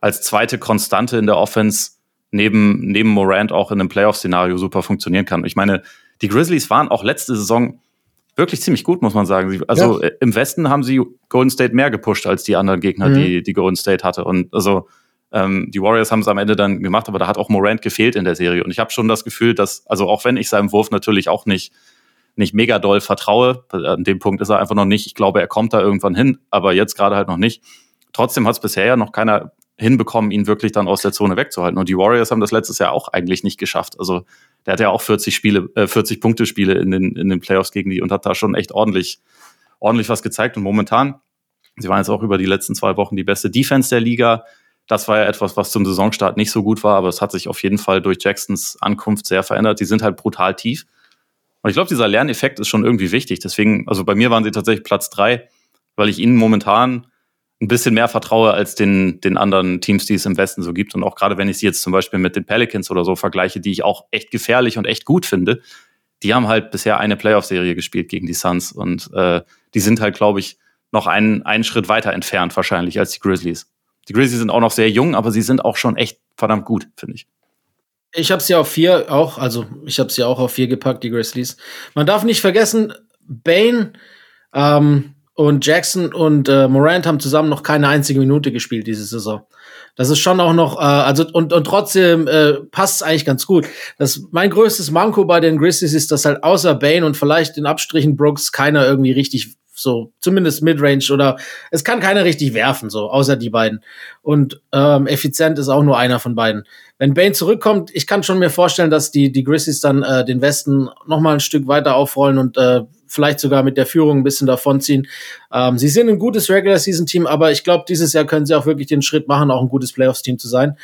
Speaker 3: als zweite Konstante in der Offense neben, neben Morant auch in einem Playoff-Szenario super funktionieren kann. Ich meine, die Grizzlies waren auch letzte Saison wirklich ziemlich gut, muss man sagen. Also ja. Äh, im Westen haben sie Golden State mehr gepusht als die anderen Gegner, mhm. die, die Golden State hatte. Und also ähm, die Warriors haben es am Ende dann gemacht, aber da hat auch Morant gefehlt in der Serie. Und ich habe schon das Gefühl, dass, also auch wenn ich seinem Wurf natürlich auch nicht, nicht mega doll vertraue. An dem Punkt ist er einfach noch nicht. Ich glaube, er kommt da irgendwann hin, aber jetzt gerade halt noch nicht. Trotzdem hat es bisher ja noch keiner hinbekommen, ihn wirklich dann aus der Zone wegzuhalten. Und die Warriors haben das letztes Jahr auch eigentlich nicht geschafft. Also der hat ja auch 40 Spiele, äh, 40 Punkte Spiele in den, in den Playoffs gegen die und hat da schon echt ordentlich, ordentlich was gezeigt. Und momentan, sie waren jetzt auch über die letzten zwei Wochen die beste Defense der Liga. Das war ja etwas, was zum Saisonstart nicht so gut war, aber es hat sich auf jeden Fall durch Jacksons Ankunft sehr verändert. Die sind halt brutal tief. Und ich glaube, dieser Lerneffekt ist schon irgendwie wichtig. Deswegen, also bei mir waren sie tatsächlich Platz drei, weil ich ihnen momentan ein bisschen mehr vertraue als den, den anderen Teams, die es im Westen so gibt. Und auch gerade wenn ich sie jetzt zum Beispiel mit den Pelicans oder so vergleiche, die ich auch echt gefährlich und echt gut finde, die haben halt bisher eine Playoff-Serie gespielt gegen die Suns. Und äh, die sind halt, glaube ich, noch einen, einen Schritt weiter entfernt wahrscheinlich als die Grizzlies. Die Grizzlies sind auch noch sehr jung, aber sie sind auch schon echt verdammt gut, finde ich.
Speaker 2: Ich habe sie auf vier auch, also ich habe sie auch auf vier gepackt, die Grizzlies. Man darf nicht vergessen, Bane, ähm, und Jackson und äh, Morant haben zusammen noch keine einzige Minute gespielt diese Saison. Das ist schon auch noch, äh, also und, und trotzdem äh, passt es eigentlich ganz gut. Das, mein größtes Manko bei den Grizzlies ist, dass halt außer Bane und vielleicht in Abstrichen Brooks keiner irgendwie richtig so, zumindest Midrange oder es kann keiner richtig werfen, so, außer die beiden. Und ähm, effizient ist auch nur einer von beiden. Wenn Bane zurückkommt, ich kann schon mir vorstellen, dass die, die Grizzlies dann äh, den Westen noch mal ein Stück weiter aufrollen und äh, vielleicht sogar mit der Führung ein bisschen davonziehen. Ähm, sie sind ein gutes Regular Season Team, aber ich glaube, dieses Jahr können sie auch wirklich den Schritt machen, auch ein gutes Playoffs Team zu sein.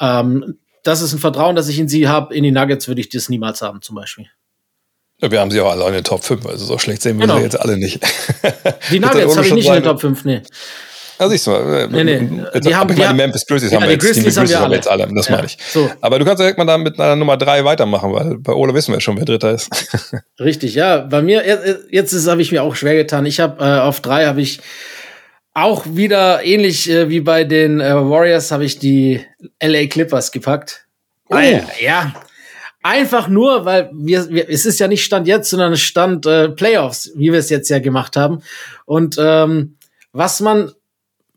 Speaker 2: Ähm, das ist ein Vertrauen, das ich in sie habe. In die Nuggets würde ich das niemals haben, zum Beispiel.
Speaker 1: Ja, wir haben sie auch alle in den Top 5, also so schlecht sehen wir genau. sie jetzt alle nicht. <laughs>
Speaker 2: Die Nuggets habe ich nicht in den Top 5, nee.
Speaker 1: Also siehst du mal,
Speaker 2: nee, nee.
Speaker 1: Jetzt die haben, die, die Memphis Grizzlies ja, haben wir jetzt,
Speaker 2: Grizzlies, die Grizzlies haben wir, jetzt alle,
Speaker 1: das
Speaker 2: ja,
Speaker 1: meine ich. So. Aber du kannst direkt mal da mit einer Nummer 3 weitermachen, weil bei Ole wissen wir schon, wer Dritter ist. <laughs>
Speaker 2: Richtig, ja. Bei mir, jetzt habe ich mir auch schwer getan. Ich habe äh, auf 3 habe ich auch wieder ähnlich äh, wie bei den äh, Warriors habe ich die LA Clippers gepackt. Oh. Ah, ja, einfach nur, weil wir, wir, es ist ja nicht Stand jetzt, sondern Stand äh, Playoffs, wie wir es jetzt ja gemacht haben. Und ähm, was man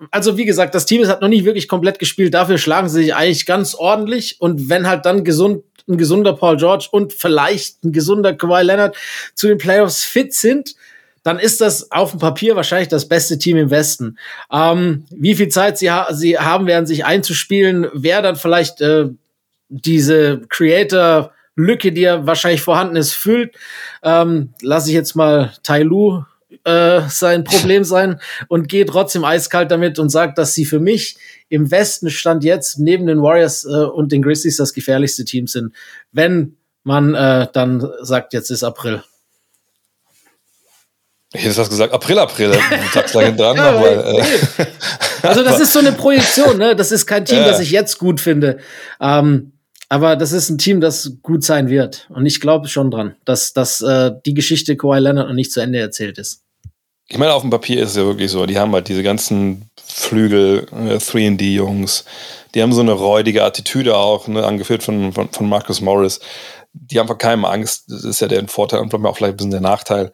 Speaker 2: also wie gesagt, das Team ist hat noch nicht wirklich komplett gespielt. Dafür schlagen sie sich eigentlich ganz ordentlich. Und wenn halt dann gesund, ein gesunder Paul George und vielleicht ein gesunder Kawhi Leonard zu den Playoffs fit sind, dann ist das auf dem Papier wahrscheinlich das beste Team im Westen. Ähm, wie viel Zeit sie, ha sie haben werden, sich einzuspielen, wer dann vielleicht äh, diese Creator-Lücke, die ja wahrscheinlich vorhanden ist, füllt, ähm, lasse ich jetzt mal Tai Lu äh, sein <laughs> Problem sein und gehe trotzdem eiskalt damit und sagt, dass sie für mich im Westen stand jetzt neben den Warriors äh, und den Grizzlies das gefährlichste Team sind, wenn man äh, dann sagt, jetzt ist April.
Speaker 1: Ich hätte fast gesagt, April, April. <laughs> Sag's gleich dran ja, noch, weil,
Speaker 2: äh, Also, das <laughs> ist so eine Projektion, ne? Das ist kein Team, das ich jetzt gut finde. Ähm, aber das ist ein Team, das gut sein wird. Und ich glaube schon dran, dass, dass äh, die Geschichte Kawhi Leonard noch nicht zu Ende erzählt ist.
Speaker 1: Ich meine, auf dem Papier ist es ja wirklich so. Die haben halt diese ganzen Flügel, äh, 3D-Jungs, die haben so eine räudige Attitüde auch, ne, angeführt von, von, von Marcus Morris. Die haben vor keinem Angst. Das ist ja der Vorteil und auch vielleicht ein bisschen der Nachteil.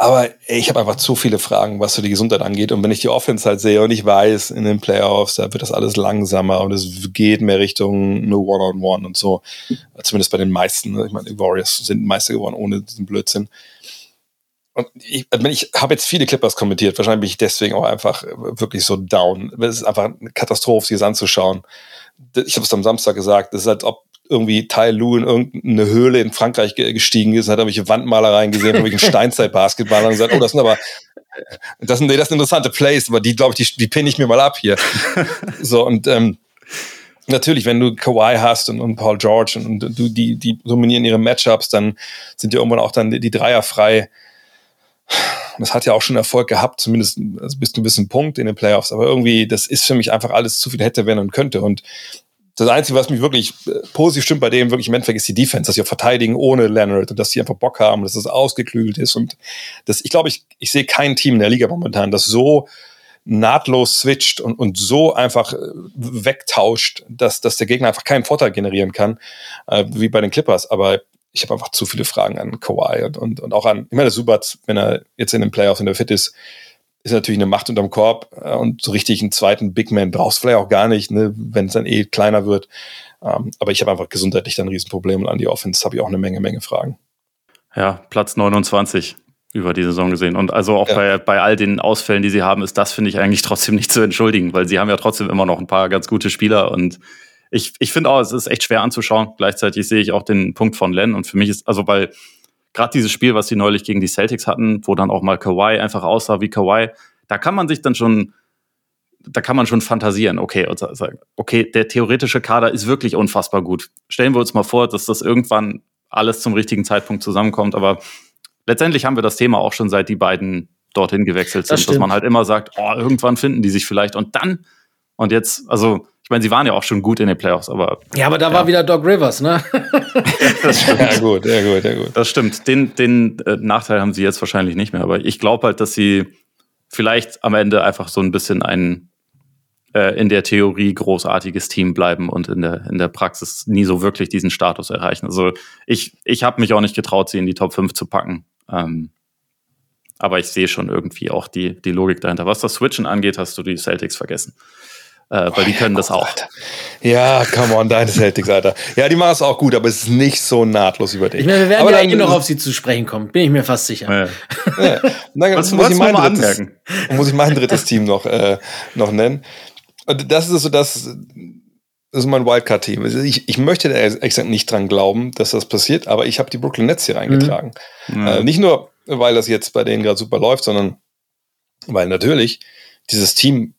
Speaker 1: Aber ich habe einfach zu viele Fragen, was so die Gesundheit angeht. Und wenn ich die Offense halt sehe und ich weiß, in den Playoffs, da wird das alles langsamer und es geht mehr Richtung nur One-on-One -on -One und so. Zumindest bei den meisten. Ne? Ich meine, die Warriors sind Meister geworden ohne diesen Blödsinn. Und ich, ich habe jetzt viele Clippers kommentiert, wahrscheinlich bin ich deswegen auch einfach wirklich so down. Es ist einfach eine Katastrophe, das anzuschauen. Ich habe es am Samstag gesagt, das ist halt, ob irgendwie Tai Lu in irgendeine Höhle in Frankreich gestiegen ist, hat irgendwelche Wandmalereien gesehen, irgendwelchen <laughs> Steinzeit-Basketball und gesagt, oh, das sind aber, das sind, das sind interessante Plays, aber die, glaube ich, die, die pinne ich mir mal ab hier. <laughs> so, und ähm, natürlich, wenn du Kawhi hast und, und Paul George und, und, du, die, die dominieren ihre Matchups, dann sind ja irgendwann auch dann die, die Dreier frei. Das hat ja auch schon Erfolg gehabt, zumindest also bis zu einem gewissen Punkt in den Playoffs. Aber irgendwie, das ist für mich einfach alles zu viel hätte, wenn und könnte. Und das Einzige, was mich wirklich äh, positiv stimmt bei dem wirklich im Endeffekt ist die Defense, dass sie auch verteidigen ohne Leonard und dass sie einfach Bock haben, dass das ausgeklügelt ist und das, ich glaube, ich, ich sehe kein Team in der Liga momentan, das so nahtlos switcht und, und so einfach äh, wegtauscht, dass, dass der Gegner einfach keinen Vorteil generieren kann, äh, wie bei den Clippers. Aber ich habe einfach zu viele Fragen an Kawhi und, und, und auch an, ich meine, Subat, wenn er jetzt in den Playoffs in der Fit ist, ist natürlich eine Macht unterm Korb äh, und so richtig einen zweiten Big Man brauchst du vielleicht auch gar nicht, ne, wenn es dann eh kleiner wird. Ähm, aber ich habe einfach gesundheitlich dann ein Riesenproblem und an die Offense habe ich auch eine Menge, Menge Fragen.
Speaker 3: Ja, Platz 29 über die Saison gesehen. Und also auch ja. bei, bei all den Ausfällen, die sie haben, ist das, finde ich, eigentlich trotzdem nicht zu entschuldigen, weil sie haben ja trotzdem immer noch ein paar ganz gute Spieler und ich, ich finde auch, es ist echt schwer anzuschauen. Gleichzeitig sehe ich auch den Punkt von Len und für mich ist, also weil gerade dieses Spiel, was sie neulich gegen die Celtics hatten, wo dann auch mal Kawhi einfach aussah wie Kawhi, da kann man sich dann schon, da kann man schon fantasieren. Okay, und sagen, okay, der theoretische Kader ist wirklich unfassbar gut. Stellen wir uns mal vor, dass das irgendwann alles zum richtigen Zeitpunkt zusammenkommt, aber letztendlich haben wir das Thema auch schon seit die beiden dorthin gewechselt sind, das dass man halt immer sagt, oh, irgendwann finden die sich vielleicht und dann und jetzt, also ich meine, sie waren ja auch schon gut in den Playoffs, aber
Speaker 2: ja, aber da ja. war wieder Doc Rivers, ne? <laughs>
Speaker 3: das stimmt. Ja gut, ja gut, ja gut. Das stimmt. Den den äh, Nachteil haben sie jetzt wahrscheinlich nicht mehr, aber ich glaube halt, dass sie vielleicht am Ende einfach so ein bisschen ein äh, in der Theorie großartiges Team bleiben und in der, in der Praxis nie so wirklich diesen Status erreichen. Also ich, ich habe mich auch nicht getraut, sie in die Top 5 zu packen. Ähm, aber ich sehe schon irgendwie auch die, die Logik dahinter. Was das Switchen angeht, hast du die Celtics vergessen. Äh, weil oh, die können das auch.
Speaker 1: Alter. Ja, come on, deine Celtics, Alter. Ja, die machen es auch gut, aber es ist nicht so nahtlos über dich.
Speaker 2: Ich meine, wir werden aber ja eh noch auf sie zu sprechen kommen, bin ich mir fast sicher.
Speaker 1: Ja. <laughs> ja. Dann was, muss, ich mein drittes, muss ich mein drittes Team noch, äh, noch nennen. Und das ist so das, das ist mein Wildcard-Team. Ich, ich möchte da ehrlich nicht dran glauben, dass das passiert, aber ich habe die Brooklyn Nets hier eingetragen. Mhm. Äh, nicht nur, weil das jetzt bei denen gerade super läuft, sondern weil natürlich dieses Team,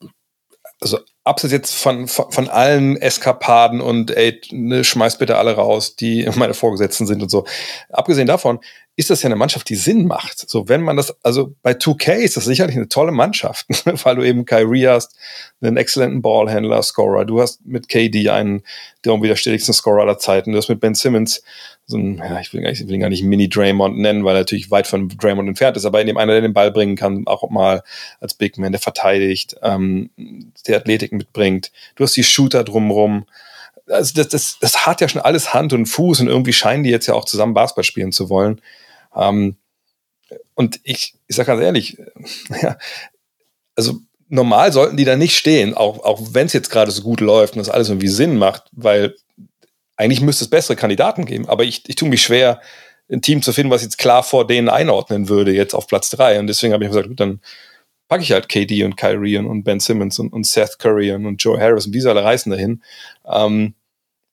Speaker 1: also abseits jetzt von, von, von, allen Eskapaden und ey, ne, schmeißt bitte alle raus, die <laughs> meine Vorgesetzten sind und so. Abgesehen davon ist das ja eine Mannschaft, die Sinn macht. So, wenn man das, also bei 2K ist das sicherlich eine tolle Mannschaft, <laughs> weil du eben Kyrie hast, einen exzellenten Ballhändler, Scorer. Du hast mit KD einen der unwiderstehlichsten Scorer aller Zeiten. Du hast mit Ben Simmons so ein, ja, ich will, ich will ihn gar nicht Mini-Draymond nennen, weil er natürlich weit von Draymond entfernt ist, aber in dem einer, der den Ball bringen kann, auch mal als Big Man, der verteidigt, ähm, der Athletik mitbringt. Du hast die Shooter drumrum also das, das, das hat ja schon alles Hand und Fuß und irgendwie scheinen die jetzt ja auch zusammen Basketball spielen zu wollen. Ähm, und ich, ich sage ganz ehrlich, <laughs> ja, also normal sollten die da nicht stehen, auch, auch wenn es jetzt gerade so gut läuft und das alles irgendwie Sinn macht, weil eigentlich müsste es bessere Kandidaten geben. Aber ich, ich tue mich schwer, ein Team zu finden, was jetzt klar vor denen einordnen würde, jetzt auf Platz drei. Und deswegen habe ich gesagt, gut, dann packe ich halt KD und Kyrie und, Ben Simmons und, und Seth Curry und Joe Harris und diese alle reißen dahin. Ähm,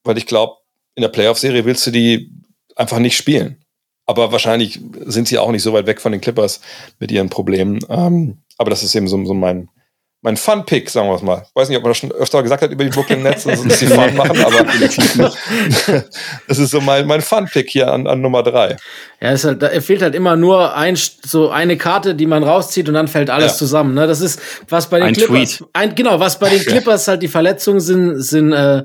Speaker 1: weil ich glaube, in der Playoff-Serie willst du die einfach nicht spielen. Aber wahrscheinlich sind sie auch nicht so weit weg von den Clippers mit ihren Problemen. Ähm, aber das ist eben so, so mein, mein Fun-Pick, sagen wir es mal. Ich weiß nicht, ob man das schon öfter gesagt hat über die Brooklyn Nets, dass sie Fun machen, aber das <laughs> ist so mein, mein Fun-Pick hier an, an Nummer drei.
Speaker 2: Ja, es halt, da fehlt halt immer nur ein, so eine Karte, die man rauszieht und dann fällt alles ja. zusammen. Ne? Das ist, was bei den
Speaker 3: ein
Speaker 2: Clippers, ein, genau, was bei den Clippers halt die Verletzungen sind, sind äh,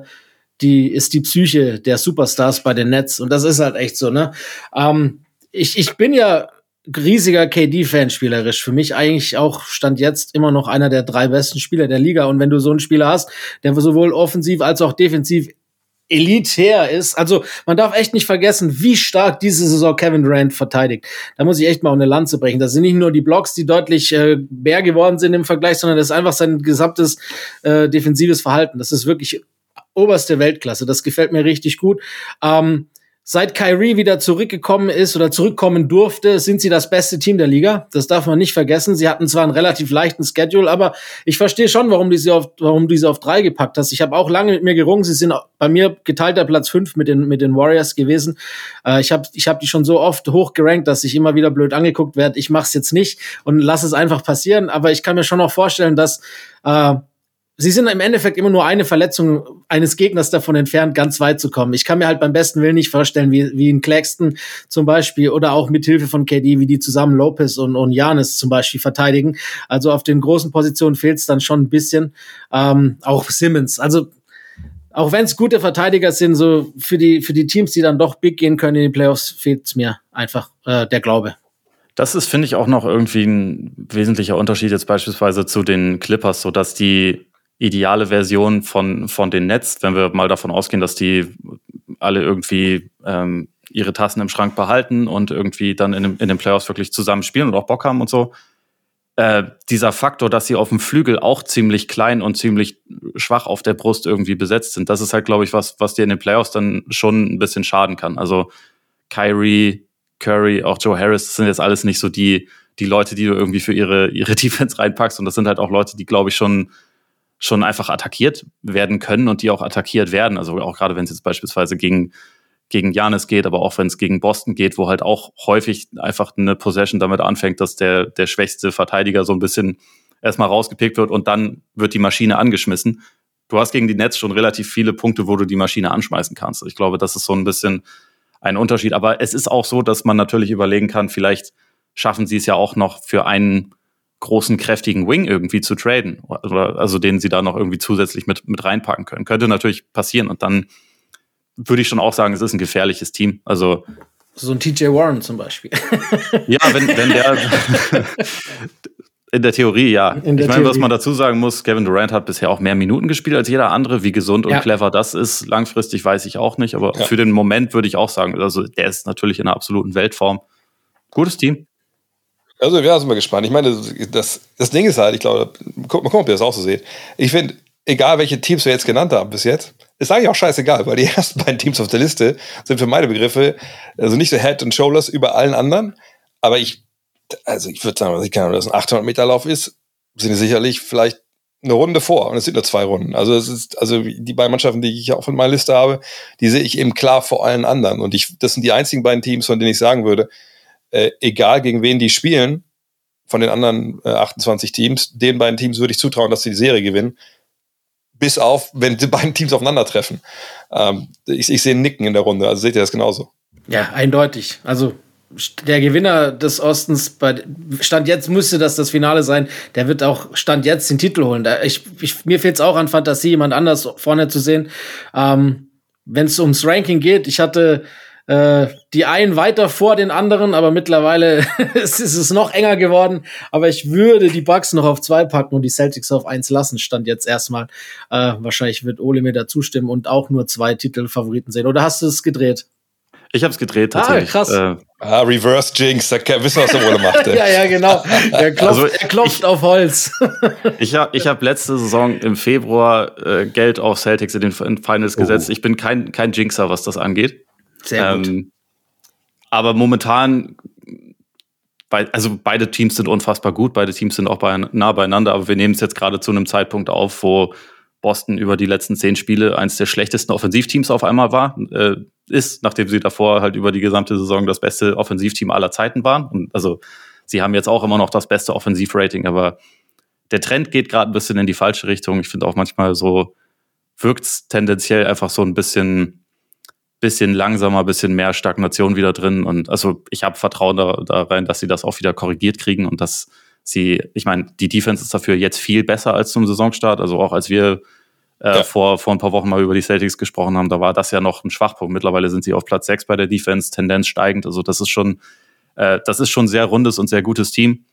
Speaker 2: die ist die Psyche der Superstars bei den Nets. Und das ist halt echt so, ne? Ähm, ich, ich bin ja riesiger KD-Fan spielerisch. Für mich eigentlich auch Stand jetzt immer noch einer der drei besten Spieler der Liga. Und wenn du so einen Spieler hast, der sowohl offensiv als auch defensiv elitär ist. Also man darf echt nicht vergessen, wie stark diese Saison Kevin Durant verteidigt. Da muss ich echt mal eine Lanze brechen. Das sind nicht nur die Blocks, die deutlich äh, mehr geworden sind im Vergleich, sondern das ist einfach sein gesamtes äh, defensives Verhalten. Das ist wirklich oberste Weltklasse. Das gefällt mir richtig gut. Ähm, seit Kyrie wieder zurückgekommen ist oder zurückkommen durfte, sind sie das beste Team der Liga. Das darf man nicht vergessen. Sie hatten zwar einen relativ leichten Schedule, aber ich verstehe schon, warum du sie auf, warum du sie auf drei gepackt hast. Ich habe auch lange mit mir gerungen. Sie sind bei mir geteilter Platz fünf mit den, mit den Warriors gewesen. Äh, ich habe ich hab die schon so oft hochgerankt, dass ich immer wieder blöd angeguckt werde. Ich mache es jetzt nicht und lass es einfach passieren. Aber ich kann mir schon noch vorstellen, dass äh, sie sind im Endeffekt immer nur eine Verletzung eines Gegners davon entfernt, ganz weit zu kommen. Ich kann mir halt beim besten Willen nicht vorstellen, wie, wie in Claxton zum Beispiel oder auch mit Hilfe von KD, wie die zusammen Lopez und, und Janis zum Beispiel verteidigen. Also auf den großen Positionen fehlt es dann schon ein bisschen. Ähm, auch Simmons. Also auch wenn es gute Verteidiger sind, so für die, für die Teams, die dann doch big gehen können in die Playoffs, fehlt es mir einfach äh, der Glaube.
Speaker 3: Das ist, finde ich, auch noch irgendwie ein wesentlicher Unterschied jetzt beispielsweise zu den Clippers, so dass die ideale Version von, von den Nets, wenn wir mal davon ausgehen, dass die alle irgendwie ähm, ihre Tassen im Schrank behalten und irgendwie dann in, in den Playoffs wirklich zusammen spielen und auch Bock haben und so. Äh, dieser Faktor, dass sie auf dem Flügel auch ziemlich klein und ziemlich schwach auf der Brust irgendwie besetzt sind, das ist halt, glaube ich, was, was dir in den Playoffs dann schon ein bisschen schaden kann. Also Kyrie, Curry, auch Joe Harris, das sind jetzt alles nicht so die, die Leute, die du irgendwie für ihre, ihre <laughs> Defense reinpackst. Und das sind halt auch Leute, die, glaube ich, schon, schon einfach attackiert werden können und die auch attackiert werden. Also auch gerade wenn es jetzt beispielsweise gegen, gegen Janis geht, aber auch wenn es gegen Boston geht, wo halt auch häufig einfach eine Possession damit anfängt, dass der, der schwächste Verteidiger so ein bisschen erstmal rausgepickt wird und dann wird die Maschine angeschmissen. Du hast gegen die Nets schon relativ viele Punkte, wo du die Maschine anschmeißen kannst. Ich glaube, das ist so ein bisschen ein Unterschied. Aber es ist auch so, dass man natürlich überlegen kann, vielleicht schaffen sie es ja auch noch für einen großen, kräftigen Wing irgendwie zu traden. Oder, also den sie da noch irgendwie zusätzlich mit, mit reinpacken können. Könnte natürlich passieren. Und dann würde ich schon auch sagen, es ist ein gefährliches Team. Also
Speaker 2: so ein TJ Warren zum Beispiel.
Speaker 3: ja, wenn, wenn der <laughs> in der Theorie, ja. Der ich meine, was man dazu sagen muss, Kevin Durant hat bisher auch mehr Minuten gespielt als jeder andere. Wie gesund und ja. clever das ist, langfristig weiß ich auch nicht. Aber ja. für den Moment würde ich auch sagen, also der ist natürlich in einer absoluten Weltform. Gutes Team.
Speaker 1: Also, ja, sind wir gespannt. Ich meine, das, das Ding ist halt, ich glaube, guck mal, guck, ob ihr das auch so seht. Ich finde, egal welche Teams wir jetzt genannt haben bis jetzt, ist eigentlich auch scheißegal, weil die <laughs> ersten beiden Teams auf der Liste sind für meine Begriffe also nicht so Head and Shoulders über allen anderen. Aber ich also ich würde sagen, ich kann, das ein 800 Meter Lauf ist, sind sicherlich vielleicht eine Runde vor und es sind nur zwei Runden. Also es ist, also die beiden Mannschaften, die ich auch von meiner Liste habe, die sehe ich eben klar vor allen anderen. Und ich, das sind die einzigen beiden Teams, von denen ich sagen würde, äh, egal gegen wen die spielen, von den anderen äh, 28 Teams, den beiden Teams würde ich zutrauen, dass sie die Serie gewinnen. Bis auf, wenn die <laughs> beiden Teams aufeinandertreffen. Ähm, ich, ich sehe Nicken in der Runde. Also seht ihr das genauso?
Speaker 2: Ja, eindeutig. Also der Gewinner des Ostens, bei, Stand jetzt müsste das das Finale sein, der wird auch Stand jetzt den Titel holen. Ich, ich, mir fehlt es auch an Fantasie, jemand anders vorne zu sehen. Ähm, Wenn es ums Ranking geht, ich hatte äh, die einen weiter vor den anderen, aber mittlerweile <laughs> ist es noch enger geworden. Aber ich würde die Bucks noch auf zwei packen und die Celtics auf eins lassen, stand jetzt erstmal. Äh, wahrscheinlich wird Ole mir da zustimmen und auch nur zwei Titelfavoriten sehen. Oder hast du es gedreht?
Speaker 3: Ich habe es gedreht tatsächlich.
Speaker 2: Ah, krass. Äh,
Speaker 1: ah, Reverse Jinx, da wissen wir, was der Wohle macht. <laughs>
Speaker 2: ja, ja, genau. Er klopft, also, er klopft ich, auf Holz. <laughs>
Speaker 3: ich habe ich hab letzte Saison im Februar äh, Geld auf Celtics in den Finals oh. gesetzt. Ich bin kein, kein Jinxer, was das angeht.
Speaker 2: Sehr gut. Ähm,
Speaker 3: aber momentan, also beide Teams sind unfassbar gut, beide Teams sind auch bei, nah beieinander, aber wir nehmen es jetzt gerade zu einem Zeitpunkt auf, wo Boston über die letzten zehn Spiele eines der schlechtesten Offensivteams auf einmal war, äh, ist, nachdem sie davor halt über die gesamte Saison das beste Offensivteam aller Zeiten waren. Und also sie haben jetzt auch immer noch das beste Offensivrating, aber der Trend geht gerade ein bisschen in die falsche Richtung. Ich finde auch manchmal so wirkt es tendenziell einfach so ein bisschen, bisschen langsamer, bisschen mehr Stagnation wieder drin. Und also ich habe Vertrauen da, da rein, dass sie das auch wieder korrigiert kriegen und dass sie, ich meine, die Defense ist dafür jetzt viel besser als zum Saisonstart. Also auch als wir äh, ja. vor, vor ein paar Wochen mal über die Celtics gesprochen haben, da war das ja noch ein Schwachpunkt. Mittlerweile sind sie auf Platz 6 bei der Defense, Tendenz steigend. Also das ist schon, äh, das ist schon ein sehr rundes und sehr gutes Team.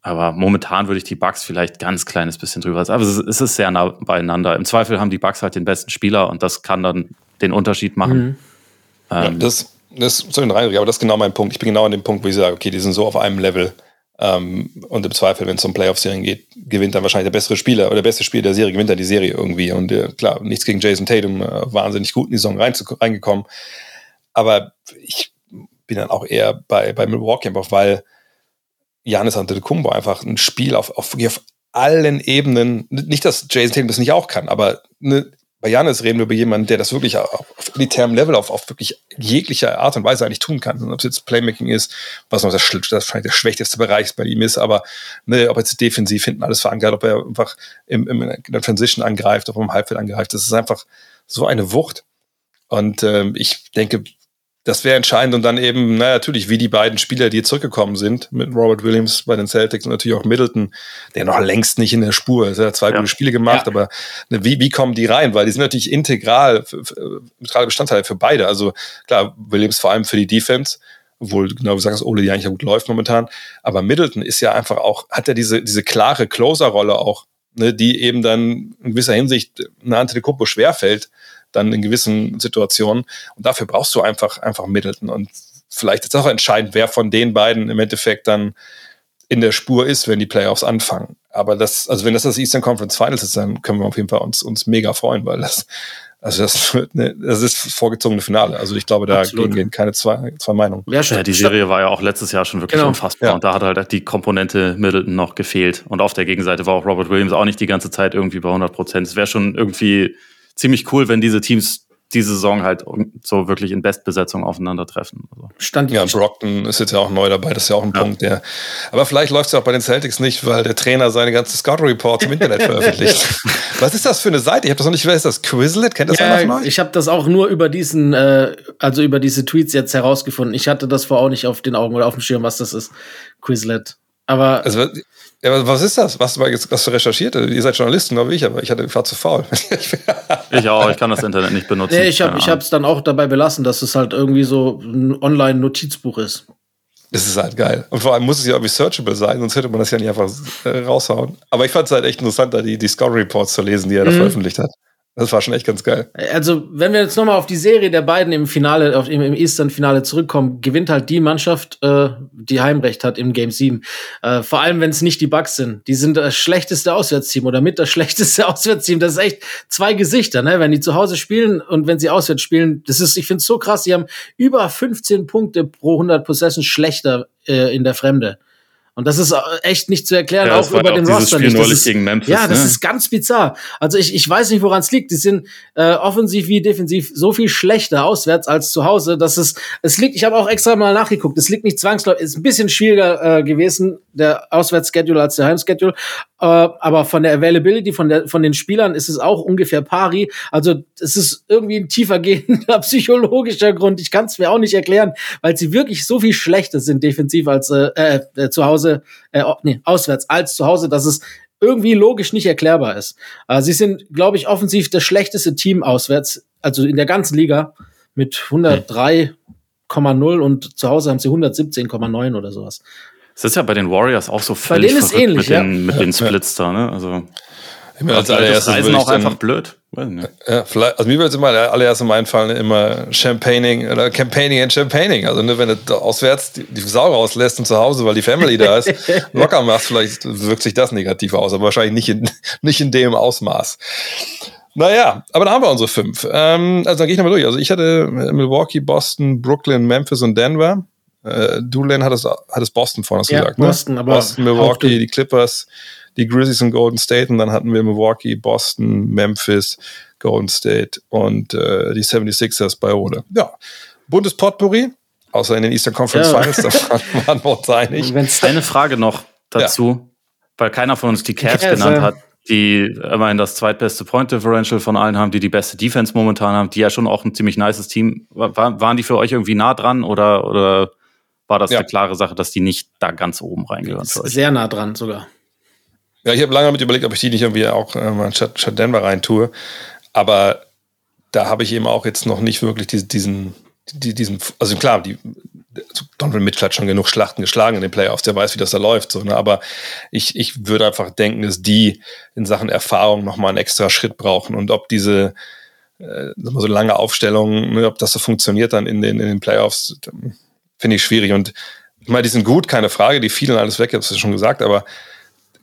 Speaker 3: Aber momentan würde ich die Bucks vielleicht ganz kleines bisschen drüber. Aber es ist sehr nah beieinander. Im Zweifel haben die Bucks halt den besten Spieler und das kann dann den Unterschied machen. Mhm.
Speaker 1: Ähm, ja, das, das ist so ein Reindruck, aber das ist genau mein Punkt. Ich bin genau an dem Punkt, wo ich sage, okay, die sind so auf einem Level. Ähm, und im Zweifel, wenn es um Playoff-Serien geht, gewinnt dann wahrscheinlich der bessere Spieler oder der beste Spieler der Serie, gewinnt dann die Serie irgendwie. Und äh, klar, nichts gegen Jason Tatum, äh, wahnsinnig gut in die Saison reingekommen. Aber ich bin dann auch eher bei, bei Milwaukee einfach, weil Janis Antetokounmpo einfach ein Spiel auf, auf, auf allen Ebenen, nicht, dass Jason Tatum das nicht auch kann, aber eine bei Janis reden wir über jemanden, der das wirklich auf, auf elitärem Level, auf, auf wirklich jeglicher Art und Weise eigentlich tun kann. Ob es jetzt Playmaking ist, was noch das, das der schwächste Bereich bei ihm ist, aber ne, ob jetzt defensiv hinten alles verankert, ob er einfach im, im, in der Transition angreift, ob er im Halbfeld angreift, das ist einfach so eine Wucht. Und ähm, ich denke, das wäre entscheidend und dann eben, naja, natürlich, wie die beiden Spieler, die zurückgekommen sind, mit Robert Williams bei den Celtics und natürlich auch Middleton, der noch längst nicht in der Spur ist. Er hat zwei ja. gute Spiele gemacht, ja. aber ne, wie, wie kommen die rein? Weil die sind natürlich integral, integrale Bestandteile für beide. Also klar, Williams vor allem für die Defense, obwohl, genau wie sagst, Ole, die eigentlich gut läuft momentan. Aber Middleton ist ja einfach auch, hat ja diese, diese klare Closer-Rolle auch, ne, die eben dann in gewisser Hinsicht eine Antetokounmpo schwerfällt dann in gewissen Situationen. Und dafür brauchst du einfach, einfach Middleton. Und vielleicht ist auch entscheidend, wer von den beiden im Endeffekt dann in der Spur ist, wenn die Playoffs anfangen. Aber das, also wenn das das Eastern Conference Finals ist, dann können wir auf jeden Fall uns, uns mega freuen, weil das Also das, wird ne, das ist vorgezogene Finale. Also ich glaube, da
Speaker 2: Absolut.
Speaker 1: gehen keine zwei, zwei Meinungen.
Speaker 2: Ja,
Speaker 3: Ja, die Serie war ja auch letztes Jahr schon wirklich
Speaker 2: Genau.
Speaker 3: unfassbar.
Speaker 1: Ja.
Speaker 3: Und da hat halt die Komponente Middleton noch gefehlt. Und auf der Gegenseite war auch Robert Williams auch nicht die ganze Zeit irgendwie bei 100 Prozent. Es wäre schon irgendwie ziemlich cool, wenn diese Teams diese Saison halt so wirklich in Bestbesetzung aufeinandertreffen. Also.
Speaker 2: stand
Speaker 1: Ja, Brockton ist jetzt ja auch neu dabei, das ist ja auch ein
Speaker 3: Ja.
Speaker 1: Punkt, der. Aber vielleicht läuft es ja auch bei den Celtics nicht, weil der Trainer seine ganzen Scout-Reports im Internet <laughs> veröffentlicht. Was ist das für eine Seite? Ich habe das noch nicht, wer ist das? Quizlet? Kennt das einer von
Speaker 2: Ja,
Speaker 1: euch?
Speaker 2: ich habe das auch nur über diesen, äh, also über diese Tweets jetzt herausgefunden. Ich hatte das vorher auch nicht auf den Augen oder auf dem Schirm, was das ist. Quizlet. Aber
Speaker 1: Also, ja, aber was ist das? Was, was hast du recherchiert? Ihr seid Journalisten, glaube ich, aber ich hatte, ich war zu faul. <laughs>
Speaker 3: Ich auch, ich kann das Internet nicht benutzen.
Speaker 2: nee, ich habe hab's dann auch dabei belassen, dass es halt irgendwie so ein Online-Notizbuch ist.
Speaker 1: Das ist halt geil. Und vor allem muss es ja irgendwie searchable sein, sonst hätte man das ja nicht einfach äh, raushauen. Aber ich fand es halt echt interessant, da die, die Scout-Reports zu lesen, die er da
Speaker 2: Mhm.
Speaker 1: veröffentlicht hat. Das war schon echt ganz geil.
Speaker 2: Also, wenn wir jetzt nochmal auf die Serie der beiden im Finale, auf, im, im Eastern-Finale zurückkommen, gewinnt halt die Mannschaft, äh, die Heimrecht hat im Game 7. Äh, vor allem, wenn es nicht die Bucks sind. Die sind das schlechteste Auswärtsteam oder mit das schlechteste <laughs> Auswärtsteam. Das ist echt zwei Gesichter, ne? Wenn die zu Hause spielen und wenn sie auswärts spielen, das ist, ich finde es so krass, die haben über 15 Punkte pro 100 Possessions schlechter äh, in der Fremde. Und das ist äh, echt nicht zu erklären,
Speaker 3: Ja,
Speaker 2: auch über
Speaker 3: auch
Speaker 2: den Roster
Speaker 3: Spiel
Speaker 2: nicht. Das ist,
Speaker 3: Memphis,
Speaker 2: Ja, das
Speaker 3: ne?
Speaker 2: ist ganz bizarr. Also ich, ich weiß nicht, woran es liegt. Die sind äh, offensiv wie defensiv so viel schlechter auswärts als zu Hause, dass es es liegt. Ich habe auch extra mal nachgeguckt. Es liegt nicht zwangsläufig. Ist ein bisschen schwieriger äh, gewesen der Auswärtsschedule als der Heimschedule. Äh, aber von der Availability von der von den Spielern ist es auch ungefähr pari. Also es ist irgendwie ein tiefer gehender <laughs> psychologischer Grund. Ich kann es mir auch nicht erklären, weil sie wirklich so viel schlechter sind defensiv als äh, äh, äh, zu Hause, äh, nee, auswärts als zu Hause, dass es irgendwie logisch nicht erklärbar ist. Äh, sie sind, glaube ich, offensiv das schlechteste Team auswärts, also in der ganzen Liga mit 103,0 und zu Hause haben sie 117,9 oder sowas.
Speaker 3: Es ist ja bei den Warriors auch so völlig
Speaker 2: denen ist ähnlich,
Speaker 3: mit, den, mit den
Speaker 1: Ja.
Speaker 3: Splits da, ne? Also
Speaker 1: Ich meine, als allererstes
Speaker 3: Reisen
Speaker 1: würde ich
Speaker 3: auch
Speaker 1: dann-
Speaker 3: einfach blöd.
Speaker 1: Ja, vielleicht, also mir würde es immer der allererste Mal einfallen, immer Champagning oder Campaigning and Champagning. Also ne, wenn du da auswärts die, die Sau rauslässt und zu Hause, weil die Family da ist, <laughs> locker machst, vielleicht wirkt sich das negativ aus, aber wahrscheinlich nicht in, <laughs> nicht in dem Ausmaß. Naja, aber da haben wir unsere fünf. Ähm, also dann gehe ich nochmal durch. Also ich hatte Milwaukee, Boston, Brooklyn, Memphis und Denver. Äh, du, Len, hattest, hattest Boston vorne hast du
Speaker 2: Ja,
Speaker 1: gesagt. Ne?
Speaker 2: Boston, aber
Speaker 1: Boston,
Speaker 2: auch
Speaker 1: Milwaukee, die Clippers, die Grizzlies und Golden State. Und dann hatten wir Milwaukee, Boston, Memphis, Golden State und äh, die 76ers bei Rode. Ja, buntes Potpourri, außer in den Eastern Conference
Speaker 2: Ja.
Speaker 1: Finals, da <laughs> waren- wir uns einig.
Speaker 3: Eine Frage noch dazu, weil keiner von uns die Cavs
Speaker 2: Cavs,
Speaker 3: genannt
Speaker 2: ja.
Speaker 3: hat, die immerhin das zweitbeste Point Differential von allen haben, die die beste Defense momentan haben, die ja schon auch ein ziemlich nices Team. War, waren die für euch irgendwie nah dran oder, oder war das
Speaker 1: Ja.
Speaker 3: eine klare Sache, dass die nicht da ganz oben euch?
Speaker 2: sehr nah dran sogar.
Speaker 1: Ja, ich habe lange damit überlegt, ob ich die nicht irgendwie auch äh, mal statt, statt Denver rein tue. Aber da habe ich eben auch jetzt noch nicht wirklich diesen, diesen, die- diesen also klar, die Donovan Mitchell hat schon genug Schlachten geschlagen in den Playoffs, der weiß, wie das da läuft. So, ne? Aber ich, ich würde einfach denken, dass die in Sachen Erfahrung nochmal einen extra Schritt brauchen. Und ob diese äh, so lange Aufstellung, ne, ob das so funktioniert dann in den, in den Playoffs, finde ich schwierig. Und ich meine, die sind gut, keine Frage, die fielen alles weg, ich habe es ja schon gesagt, aber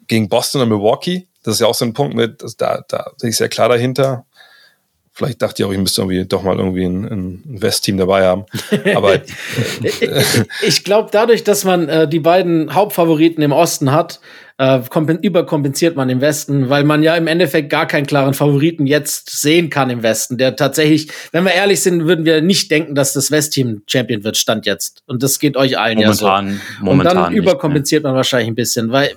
Speaker 1: gegen Boston und Milwaukee, das ist ja auch so ein Punkt, ne, das, da, da sehe ich sehr klar dahinter. Vielleicht dachte ich auch, ich müsste irgendwie doch mal irgendwie ein, ein West-Team dabei haben. Aber <laughs>
Speaker 2: ich glaube, dadurch, dass man äh, die beiden Hauptfavoriten im Osten hat, äh, kompen- überkompensiert man im Westen, weil man ja im Endeffekt gar keinen klaren Favoriten jetzt sehen kann im Westen, der tatsächlich, wenn wir ehrlich sind, würden wir nicht denken, dass das West-Team Champion wird, stand jetzt. Und das geht euch allen ja so.
Speaker 3: Momentan, momentan.
Speaker 2: Und dann
Speaker 3: nicht,
Speaker 2: überkompensiert man wahrscheinlich ein bisschen, weil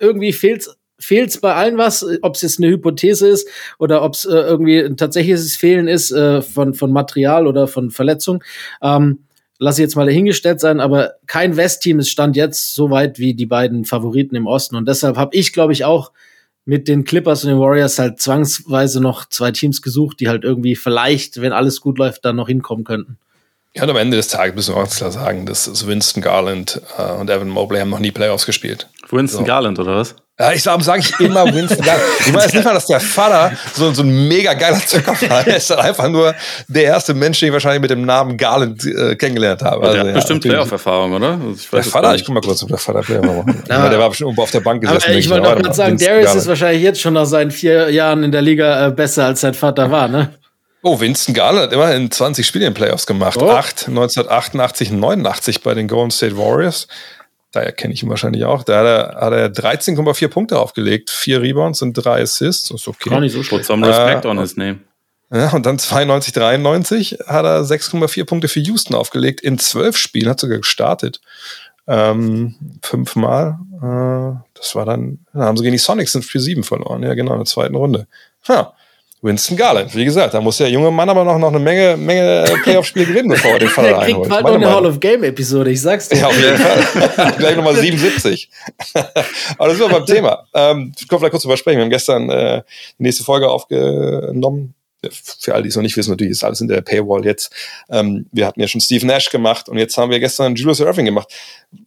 Speaker 2: irgendwie fehlt's fehlt's bei allen was, ob es jetzt eine Hypothese ist oder ob es äh, irgendwie ein tatsächliches Fehlen ist äh, von, von Material oder von Verletzung. Ähm, lasse ich jetzt mal dahingestellt sein, aber kein West-Team ist stand jetzt so weit wie die beiden Favoriten im Osten. Und deshalb habe ich, glaube ich, auch mit den Clippers und den Warriors halt zwangsweise noch zwei Teams gesucht, die halt irgendwie vielleicht, wenn alles gut läuft, dann noch hinkommen könnten.
Speaker 1: ja, und am Ende des Tages müssen wir ganz klar sagen, dass Winston Garland äh, und Evan Mobley haben noch nie Playoffs gespielt.
Speaker 3: Winston Garland, oder was?
Speaker 1: Ja, ich sage sag ich immer Winston Garland. Ich weiß nicht mal, dass der Vater so, so ein mega geiler. Er ist dann einfach nur der erste Mensch, den ich wahrscheinlich mit dem Namen Garland äh, kennengelernt habe.
Speaker 3: der
Speaker 1: Also,
Speaker 3: hat
Speaker 1: ja,
Speaker 3: bestimmt. Playoff-Erfahrung, oder? Also ich
Speaker 1: Der Vater, ich guck mal kurz, ob der Vater Playoff war. <laughs> Ich meine, der war bestimmt irgendwo auf der Bank gesessen.
Speaker 2: Aber ich wollte auch gerade
Speaker 1: mal,
Speaker 2: sagen, Darius
Speaker 1: Garland.
Speaker 2: ist wahrscheinlich jetzt schon nach seinen vier Jahren in der Liga äh, besser als sein Vater war, ne?
Speaker 1: Oh, Winston Garland hat immerhin 20 Spiele in Playoffs gemacht.
Speaker 2: Oh.
Speaker 1: Acht 1988 und 89 bei den Golden State Warriors. Daher kenne ich ihn wahrscheinlich auch. Da hat er, hat er 13,4 Punkte aufgelegt, vier Rebounds und drei Assists. Das ist okay.
Speaker 2: Auch nicht so
Speaker 3: Put
Speaker 2: schlecht.
Speaker 3: some respect
Speaker 1: Äh,
Speaker 3: on his name.
Speaker 1: Ja, und dann 92, 93 hat er 6,4 Punkte für Houston aufgelegt. In zwölf Spielen hat sogar gestartet. Ähm, fünfmal. Äh, das war dann, dann haben sie gegen die Sonics in Spiel 7 verloren. Ja, genau, in der zweiten Runde. Ha. Winston Garland, wie gesagt, da muss der junge Mann aber noch, noch eine Menge, Menge Playoff-Spiele gewinnen, bevor er den Fall <laughs>
Speaker 2: Der kriegt
Speaker 1: einholt.
Speaker 2: bald noch eine. Hall of Game-Episode, ich sag's dir.
Speaker 1: Ja, auf jeden Fall. <laughs> Gleich Nummer 77. <laughs> Aber das sind wir beim Thema. Ähm, ich kann vielleicht kurz drüber sprechen. Wir haben gestern äh, die nächste Folge aufgenommen. Für alle, die es noch nicht wissen, natürlich ist alles in der Paywall jetzt. Ähm, wir hatten ja schon Steve Nash gemacht und jetzt haben wir gestern Julius Irving gemacht.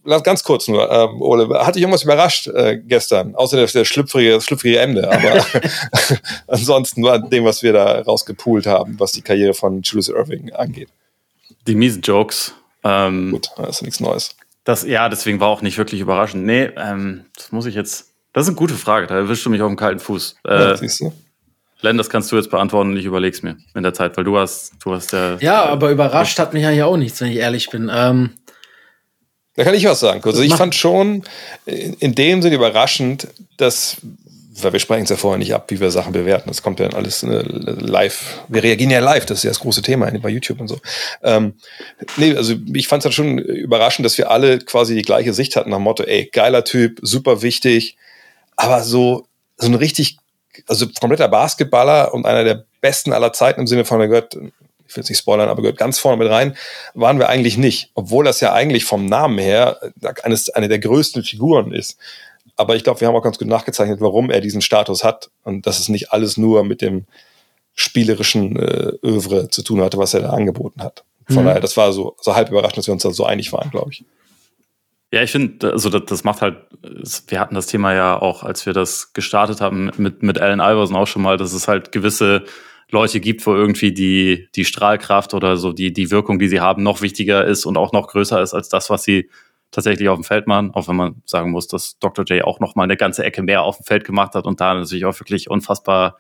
Speaker 1: Lass ganz kurz nur, ähm, Ole, hat dich irgendwas überrascht äh, gestern? Außer der, der schlüpfrige, das schlüpfrige Ende, aber <laughs> <laughs> ansonsten nur an dem, was wir da rausgepoolt haben, was die Karriere von Julius Irving angeht.
Speaker 3: Die miesen Jokes. Ähm,
Speaker 1: Gut, das ist nichts Neues.
Speaker 3: Das, ja, deswegen war auch nicht wirklich überraschend. Nee, ähm, das muss ich jetzt. Das ist eine gute Frage, da erwischst du mich auf dem kalten Fuß.
Speaker 1: Ja,
Speaker 3: Äh,
Speaker 1: siehst du?
Speaker 3: Len, das kannst du jetzt beantworten und ich überleg's mir in der Zeit, weil du hast, du hast der.
Speaker 2: Ja, aber überrascht hat mich ja hier auch nichts, wenn ich ehrlich bin. Ähm,
Speaker 1: Da kann ich was sagen. Also ich fand schon in dem Sinne überraschend, dass, weil wir sprechen es ja vorher nicht ab, wie wir Sachen bewerten. Das kommt ja dann alles äh, live. Wir reagieren ja live, das ist ja das große Thema bei YouTube und so. Ähm, nee, also ich fand es halt schon überraschend, dass wir alle quasi die gleiche Sicht hatten nach dem Motto, ey, geiler Typ, super wichtig, aber so, so ein richtig, also kompletter Basketballer und einer der besten aller Zeiten im Sinne von, er gehört, ich will jetzt nicht spoilern, aber gehört ganz vorne mit rein, waren wir eigentlich nicht. Obwohl das ja eigentlich vom Namen her eines, eine der größten Figuren ist. Aber ich glaube, wir haben auch ganz gut nachgezeichnet, warum er diesen Status hat und dass es nicht alles nur mit dem spielerischen äh, Övre zu tun hatte, was er da angeboten hat. Von
Speaker 2: Mhm.
Speaker 1: daher, das war so, so halb überraschend, dass wir uns da so einig waren, glaube ich.
Speaker 3: Ja, ich finde, also das, das macht halt, wir hatten das Thema ja auch, als wir das gestartet haben mit, mit Allen Iverson auch schon mal, dass es halt gewisse Leute gibt, wo irgendwie die, die Strahlkraft oder so die, die Wirkung, die sie haben, noch wichtiger ist und auch noch größer ist als das, was sie tatsächlich auf dem Feld machen. Auch wenn man sagen muss, dass Dr. J auch noch mal eine ganze Ecke mehr auf dem Feld gemacht hat und da natürlich auch wirklich unfassbar,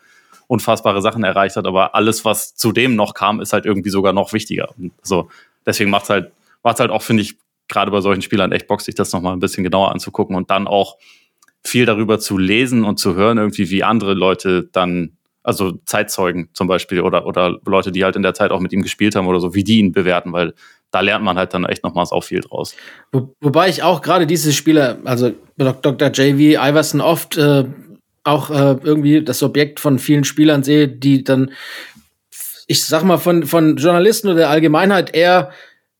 Speaker 3: unfassbare Sachen erreicht hat. Aber alles, was zudem noch kam, ist halt irgendwie sogar noch wichtiger. Und so, deswegen macht's halt, macht's halt auch, finde ich, gerade bei solchen Spielern echt Bock, sich das noch mal ein bisschen genauer anzugucken und dann auch viel darüber zu lesen und zu hören, irgendwie, wie andere Leute dann, also Zeitzeugen zum Beispiel oder, oder Leute, die halt in der Zeit auch mit ihm gespielt haben oder so, wie die ihn bewerten, weil da lernt man halt dann echt nochmals auch viel draus.
Speaker 2: Wo, wobei ich auch gerade diese Spieler, also Dr. JV Iverson oft äh, auch äh, irgendwie das Objekt von vielen Spielern sehe, die dann, ich sag mal, von, von Journalisten oder der Allgemeinheit eher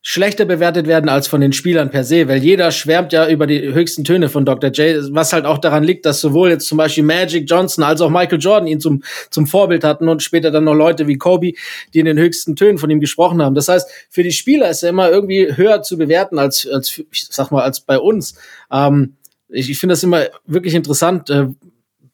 Speaker 2: schlechter bewertet werden als von den Spielern per se, weil jeder schwärmt ja über die höchsten Töne von Dr. J, was halt auch daran liegt, dass sowohl jetzt zum Beispiel Magic Johnson als auch Michael Jordan ihn zum, zum Vorbild hatten und später dann noch Leute wie Kobe, die in den höchsten Tönen von ihm gesprochen haben. Das heißt, für die Spieler ist er immer irgendwie höher zu bewerten als, als ich sag mal, als bei uns. Ähm, ich ich finde das immer wirklich interessant, äh,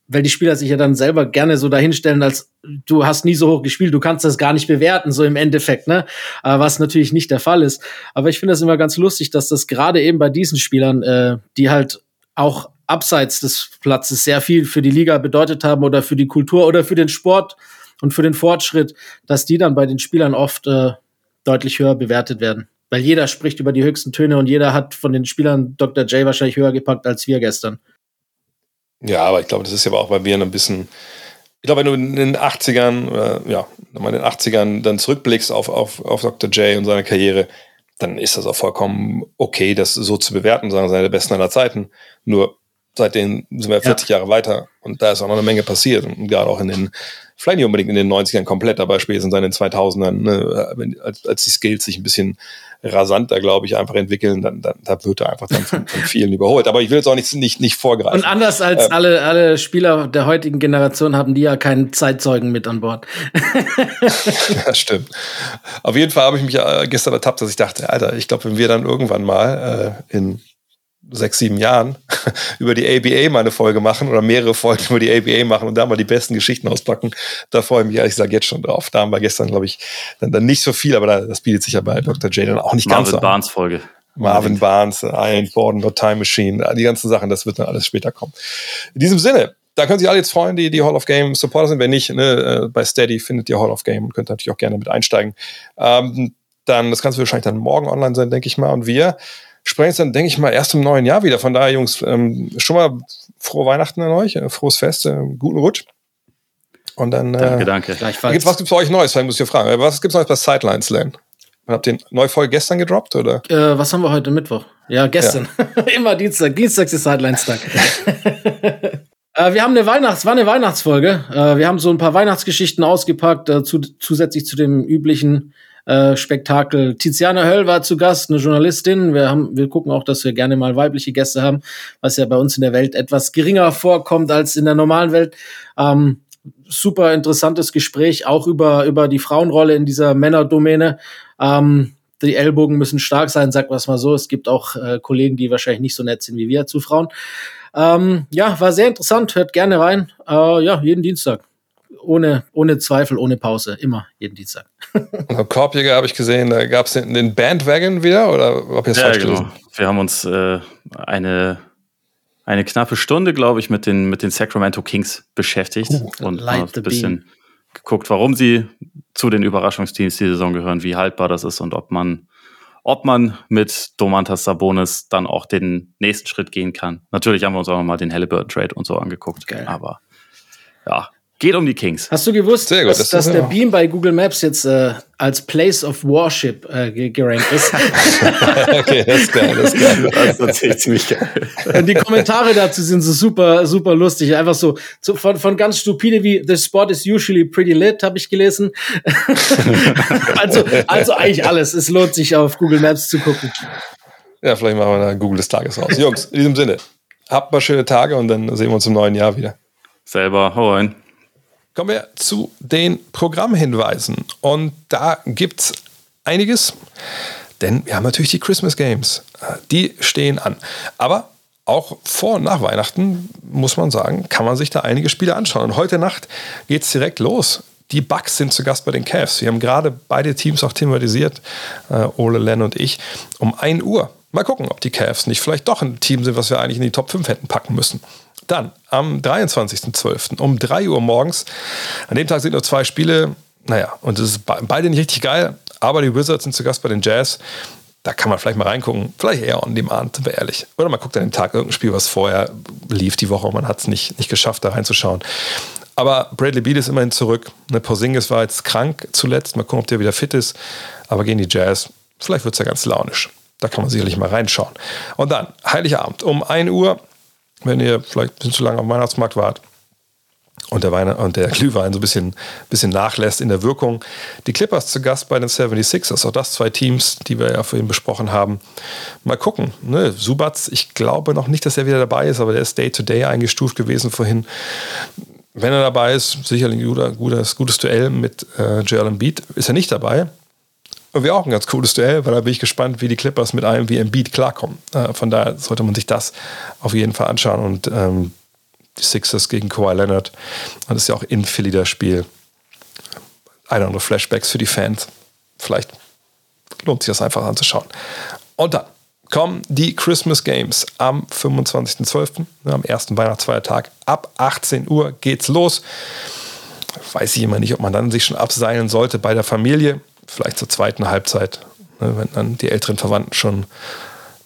Speaker 2: weil die Spieler sich ja dann selber gerne so dahinstellen, als du hast nie so hoch gespielt, du kannst das gar nicht bewerten, so im Endeffekt, ne? Äh, was natürlich nicht der Fall ist. Aber ich finde das immer ganz lustig, dass das gerade eben bei diesen Spielern, äh, die halt auch abseits des Platzes sehr viel für die Liga bedeutet haben oder für die Kultur oder für den Sport und für den Fortschritt, dass die dann bei den Spielern oft äh, deutlich höher bewertet werden. Weil jeder spricht über die höchsten Töne und jeder hat von den Spielern Dr. J wahrscheinlich höher gepackt als wir gestern.
Speaker 1: Ja, aber ich glaube, das ist ja auch bei mir ein bisschen. Ich glaube, wenn du in den 80ern, oder, ja, wenn man in den 80ern dann zurückblickst auf, auf, auf Dr. J und seine Karriere, dann ist das auch vollkommen okay, das so zu bewerten, sagen seine besten aller Zeiten. Nur seitdem sind wir 40 Jahre weiter und da ist auch noch eine Menge passiert und gerade auch in den, vielleicht nicht unbedingt in den 90ern komplett, aber spätestens in den 2000ern, ne, als, als die Skills sich ein bisschen rasanter, glaube ich, einfach entwickeln, dann, dann da wird er einfach dann von, von vielen <laughs> überholt. Aber ich will jetzt auch nicht, nicht, nicht vorgreifen.
Speaker 2: Und anders als alle, alle Spieler der heutigen Generation haben die ja keinen Zeitzeugen mit an Bord. <laughs>
Speaker 1: Das stimmt. Auf jeden Fall habe ich mich äh, gestern ertappt, dass ich dachte, Alter, ich glaube, wenn wir dann irgendwann mal äh, in sechs, sieben Jahren <laughs> über die ABA mal eine Folge machen oder mehrere Folgen über die ABA machen und da mal die besten Geschichten auspacken, da freue ich mich ehrlich gesagt jetzt schon drauf. Da haben wir gestern, glaube ich, dann, dann nicht so viel, aber da, das bietet sich ja bei Dr. J dann auch nicht ganz
Speaker 3: Marvin
Speaker 1: so an.
Speaker 3: Barnes Folge.
Speaker 1: Marvin Barnes, Iron Gordon, No Time Machine, die ganzen Sachen, das wird dann alles später kommen. In diesem Sinne, da können sich alle jetzt freuen, die die Hall of Game Supporter sind. Wenn nicht, ne, äh, bei Steady findet ihr Hall of Game und könnt natürlich auch gerne mit einsteigen. Ähm, dann, das Ganze wird wahrscheinlich dann morgen online sein, denke ich mal. Und wir sprechen es dann, denke ich mal, erst im neuen Jahr wieder. Von daher, Jungs, ähm, schon mal frohe Weihnachten an euch, äh, frohes Fest, äh, guten Rutsch. Und dann.
Speaker 3: Danke, danke.
Speaker 1: Gibt's, was gibt's bei euch Neues? Vielleicht muss ich ja fragen. Was gibt's Neues bei Sidelines, Len? Habt ihr eine neue Folge gestern gedroppt, oder?
Speaker 2: Äh, was haben wir heute Mittwoch? Ja, gestern. Ja. <laughs> Immer Dienstag. Dienstag ist Sidelines-Tag. <laughs> äh, wir haben eine Weihnachts-, war eine Weihnachtsfolge. Äh, wir haben so ein paar Weihnachtsgeschichten ausgepackt, äh, zu, zusätzlich zu dem üblichen äh, Spektakel. Tiziana Höll war zu Gast, eine Journalistin. Wir haben, wir gucken auch, dass wir gerne mal weibliche Gäste haben, was ja bei uns in der Welt etwas geringer vorkommt als in der normalen Welt. Ähm, super interessantes Gespräch, auch über, über die Frauenrolle in dieser Männerdomäne. Ähm, die Ellbogen müssen stark sein, sagt was mal so. Es gibt auch äh, Kollegen, die wahrscheinlich nicht so nett sind wie wir zu Frauen. Ähm, ja, war sehr interessant. Hört gerne rein. Äh, ja, jeden Dienstag. Ohne, ohne Zweifel, ohne Pause. Immer jeden Dienstag. <laughs>
Speaker 1: Korbjäger habe ich gesehen, da gab es den, den, Bandwagon wieder oder ob
Speaker 3: ja, genau. Wir haben uns äh, eine eine knappe Stunde, glaube ich, mit den, mit den Sacramento Kings beschäftigt uh, und ein bisschen beam. geguckt, warum sie zu den Überraschungsteams die Saison gehören, wie haltbar das ist und ob man, ob man mit Domantas Sabonis dann auch den nächsten Schritt gehen kann. Natürlich haben wir uns auch mal den Halliburton Trade und so angeguckt, Geil. aber ja, Geht um die Kings.
Speaker 2: Hast du gewusst, gut, dass, das dass der Beam bei Google Maps jetzt äh, als Place of Worship äh, gerankt ist? <laughs>
Speaker 1: okay, das ist geil, das ist geil. <laughs> Das ist
Speaker 2: natürlich ziemlich geil. Und die Kommentare dazu sind so super, super lustig. Einfach so, so von, von ganz stupide wie The Spot is usually pretty lit, habe ich gelesen. <laughs> also, also eigentlich alles. Es lohnt sich auf Google Maps zu gucken.
Speaker 1: Ja, vielleicht machen wir da Google des Tages raus. Jungs, in diesem Sinne, habt mal schöne Tage und dann sehen wir uns im neuen Jahr wieder.
Speaker 3: Selber, hau rein.
Speaker 1: Kommen wir zu den Programmhinweisen. Und da gibt es einiges, denn wir haben natürlich die Christmas Games. Die stehen an. Aber auch vor und nach Weihnachten, muss man sagen, kann man sich da einige Spiele anschauen. Und heute Nacht geht es direkt los. Die Bucks sind zu Gast bei den Cavs. Wir haben gerade beide Teams auch thematisiert, äh, Ole, Len und ich, um 1 Uhr. Mal gucken, ob die Cavs nicht vielleicht doch ein Team sind, was wir eigentlich in die Top 5 hätten packen müssen. Dann am 23.12. um 3 Uhr morgens. An dem Tag sind nur zwei Spiele. Naja, und es ist beide nicht richtig geil, aber die Wizards sind zu Gast bei den Jazz. Da kann man vielleicht mal reingucken. Vielleicht eher on demand, sind wir ehrlich. Oder man guckt an dem Tag irgendein Spiel, was vorher lief die Woche und man hat es nicht, nicht geschafft, da reinzuschauen. Aber Bradley Beal ist immerhin zurück. Ne, Porzingis war jetzt krank zuletzt. Mal gucken, ob der wieder fit ist. Aber gehen die Jazz. Vielleicht wird es ja ganz launisch. Da kann man sicherlich mal reinschauen. Und dann, Heiligabend um 1 Uhr wenn ihr vielleicht ein bisschen zu lange am Weihnachtsmarkt wart und der, Weine und der <laughs> Glühwein so ein bisschen, bisschen nachlässt in der Wirkung. Die Clippers zu Gast bei den 76ers, auch das zwei Teams, die wir ja vorhin besprochen haben. Mal gucken. Ne? Subatz, ich glaube noch nicht, dass er wieder dabei ist, aber der ist Day-to-Day -Day eingestuft gewesen vorhin. Wenn er dabei ist, sicherlich ein gutes, gutes Duell mit äh, Joel Embiid. Ist er nicht dabei, wäre auch ein ganz cooles Duell, weil da bin ich gespannt, wie die Clippers mit einem wie Embiid klarkommen. Äh, von daher sollte man sich das auf jeden Fall anschauen und ähm, die Sixers gegen Kawhi Leonard. Das ist ja auch in Philly das Spiel. Eine oder Flashbacks für die Fans. Vielleicht lohnt sich das einfach anzuschauen. Und dann kommen die Christmas Games am 25.12., ne, am ersten Weihnachtsfeiertag. Ab 18 Uhr geht's los. Weiß ich immer nicht, ob man dann sich schon abseilen sollte bei der Familie vielleicht zur zweiten Halbzeit, ne, wenn dann die älteren Verwandten schon ein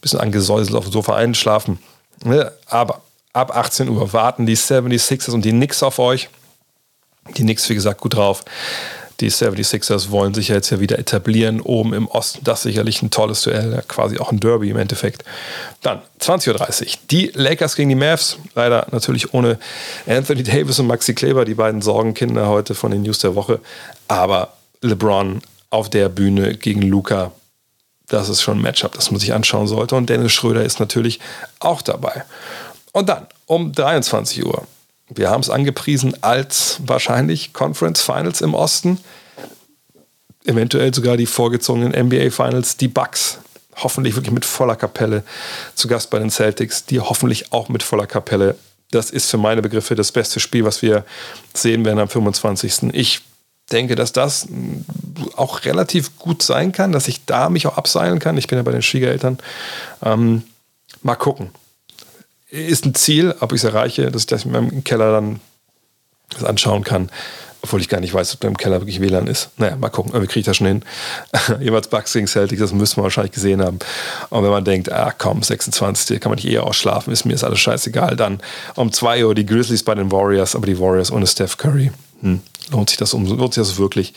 Speaker 1: bisschen angesäuselt auf dem Sofa einschlafen. Ne, aber ab 18 Uhr warten die 76ers und die Knicks auf euch. Die Knicks, wie gesagt, gut drauf. Die 76ers wollen sich ja jetzt ja wieder etablieren, oben im Osten. Das ist sicherlich ein tolles Duell, quasi auch ein Derby im Endeffekt. Dann 20.30 Uhr. Die Lakers gegen die Mavs. Leider natürlich ohne Anthony Davis und Maxi Kleber, die beiden Sorgenkinder heute von den News der Woche. Aber LeBron auf der Bühne gegen Luca. Das ist schon ein Matchup, das man sich anschauen sollte. Und Dennis Schröder ist natürlich auch dabei. Und dann um 23 Uhr. Wir haben es angepriesen als wahrscheinlich Conference Finals im Osten. Eventuell sogar die vorgezogenen NBA Finals, die Bucks. Hoffentlich wirklich mit voller Kapelle zu Gast bei den Celtics, die hoffentlich auch mit voller Kapelle. Das ist für meine Begriffe das beste Spiel, was wir sehen werden am 25. Ich denke, dass das auch relativ gut sein kann, dass ich da mich auch abseilen kann. Ich bin ja bei den Schwiegereltern. Ähm, mal gucken. ist ein Ziel, ob ich es erreiche, dass ich das in meinem Keller dann das anschauen kann. Obwohl ich gar nicht weiß, ob da im Keller wirklich WLAN ist. Naja, mal gucken, aber kriege ich das schon hin. <laughs> Jeweils Bucks gegen Celtics, das müssen wir wahrscheinlich gesehen haben. Und wenn man denkt, ah komm, 26, kann man nicht eher ausschlafen, ist mir ist alles scheißegal. Dann um 2 Uhr die Grizzlies bei den Warriors, aber die Warriors ohne Steph Curry. Hm, lohnt sich das lohnt sich das wirklich.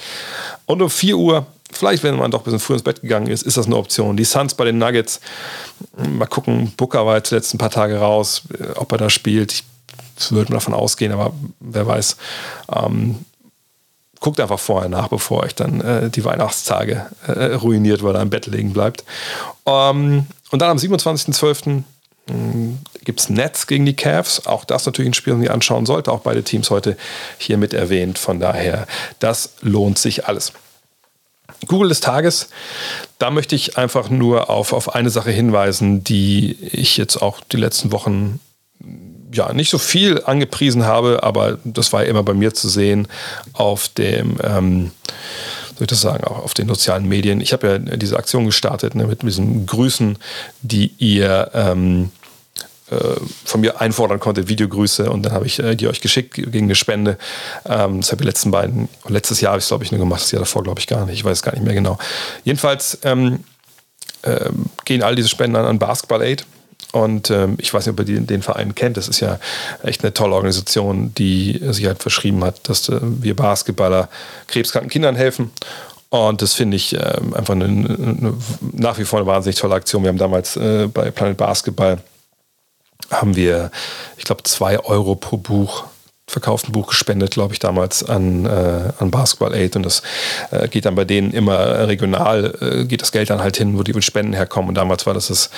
Speaker 1: Und um 4 Uhr vielleicht, wenn man doch ein bisschen früh ins Bett gegangen ist, ist das eine Option. Die Suns bei den Nuggets, mal gucken, Booker war jetzt die letzten paar Tage raus, äh, ob er da spielt. Ich würde mal davon ausgehen, aber wer weiß. Ähm, guckt einfach vorher nach, bevor euch dann äh, die Weihnachtstage äh, ruiniert, weil er im Bett liegen bleibt. Ähm, und dann am 27.12. gibt es Nets gegen die Cavs. Auch das natürlich ein Spiel, das man anschauen sollte. Auch beide Teams heute hier mit erwähnt. Von daher, das lohnt sich alles. Google des Tages, da möchte ich einfach nur auf, auf eine Sache hinweisen, die ich jetzt auch die letzten Wochen ja, nicht so viel angepriesen habe, aber das war ja immer bei mir zu sehen auf dem, ähm, soll ich das sagen, auch auf den sozialen Medien. Ich habe ja diese Aktion gestartet ne, mit diesen Grüßen, die ihr ähm, äh, von mir einfordern konnte, Videogrüße und dann habe ich äh, die euch geschickt gegen eine Spende. Ähm, das habe ich letzten beiden, letztes Jahr habe ich es glaube ich nur gemacht, das Jahr davor glaube ich gar nicht, ich weiß gar nicht mehr genau. Jedenfalls ähm, äh, gehen all diese Spenden an Basketball Aid und ähm, ich weiß nicht, ob ihr den, den, Verein kennt. Das ist ja echt eine tolle Organisation, die sich halt verschrieben hat, dass äh, wir Basketballer krebskranken Kindern helfen. Und das finde ich äh, einfach eine, eine, nach wie vor eine wahnsinnig tolle Aktion. Wir haben damals äh, bei Planet Basketball haben wir, ich glaube, zwei Euro pro Buch verkauften Buch gespendet, glaube ich, damals an, äh, an Basketball Aid. Und das äh, geht dann bei denen immer regional, äh, geht das Geld dann halt hin, wo die Spenden herkommen. Und damals war das, das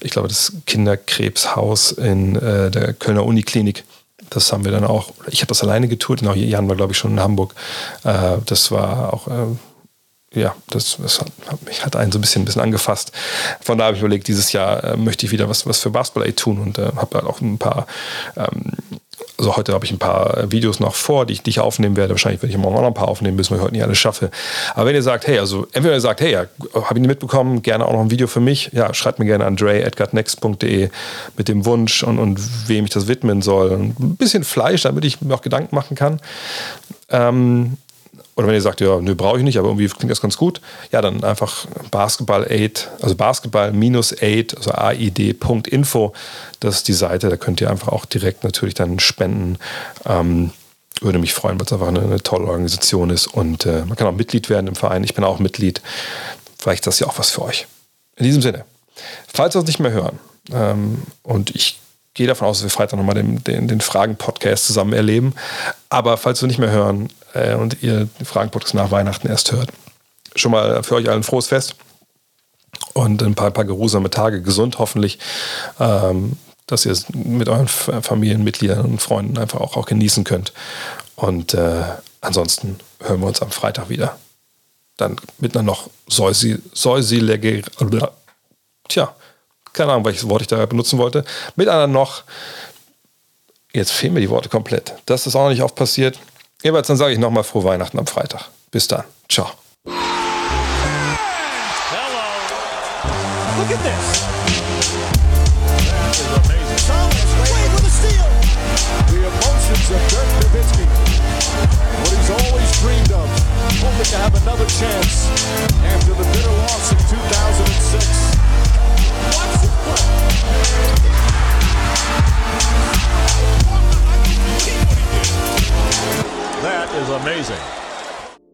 Speaker 1: ich glaube, das Kinderkrebshaus in äh, der Kölner Uniklinik. Das haben wir dann auch, ich habe das alleine getourt, genau, Jan war, glaube ich, schon in Hamburg. Äh, das war auch äh, ja, das, das hat mich hat einen so ein bisschen, ein bisschen angefasst. Von da habe ich überlegt, dieses Jahr äh, möchte ich wieder was, was für Basketball Aid tun und äh, habe halt auch ein paar ähm, also heute habe ich ein paar Videos noch vor, die ich, die aufnehmen werde. Wahrscheinlich werde ich morgen auch noch ein paar aufnehmen, bis ich heute nicht alles schaffe. Aber wenn ihr sagt, hey, also entweder ihr sagt, hey, ja, habe ich nicht mitbekommen, gerne auch noch ein Video für mich, ja, schreibt mir gerne an dre.next.de mit dem Wunsch und, und wem ich das widmen soll. Ein bisschen Fleisch, damit ich mir auch Gedanken machen kann. Ähm, oder wenn ihr sagt, ja, nö, brauche ich nicht, aber irgendwie klingt das ganz gut, ja, dann einfach Basketball Aid, also Basketball minus Aid, also aid.info, das ist die Seite, da könnt ihr einfach auch direkt natürlich dann spenden. Ähm, würde mich freuen, weil es einfach eine, eine, tolle Organisation ist und äh, man kann auch Mitglied werden im Verein. Ich bin auch Mitglied. Vielleicht ist das ja auch was für euch. In diesem Sinne, falls wir uns nicht mehr hören ähm, und ich gehe davon aus, dass wir Freitag nochmal den, den, den Fragen-Podcast zusammen erleben. Aber falls wir nicht mehr hören äh, und ihr den Fragen-Podcast nach Weihnachten erst hört, schon mal für euch allen frohes Fest und ein paar, ein paar geruhsame Tage, gesund hoffentlich, ähm, dass ihr es mit euren Familienmitgliedern und Freunden einfach auch, auch genießen könnt. Und äh, ansonsten hören wir uns am Freitag wieder. Dann mit einer noch säusilige, tja, keine Ahnung, welches Wort ich da benutzen wollte, mit einer noch, jetzt fehlen mir die Worte komplett. Das ist auch noch nicht oft passiert. Jeweils dann sage ich nochmal frohe Weihnachten am Freitag. Bis dann. Ciao.
Speaker 4: Hello. Look at this. Of Dirk Nowitzki. What he's always dreamed of. Hoping to have another chance after the bitter loss That is amazing.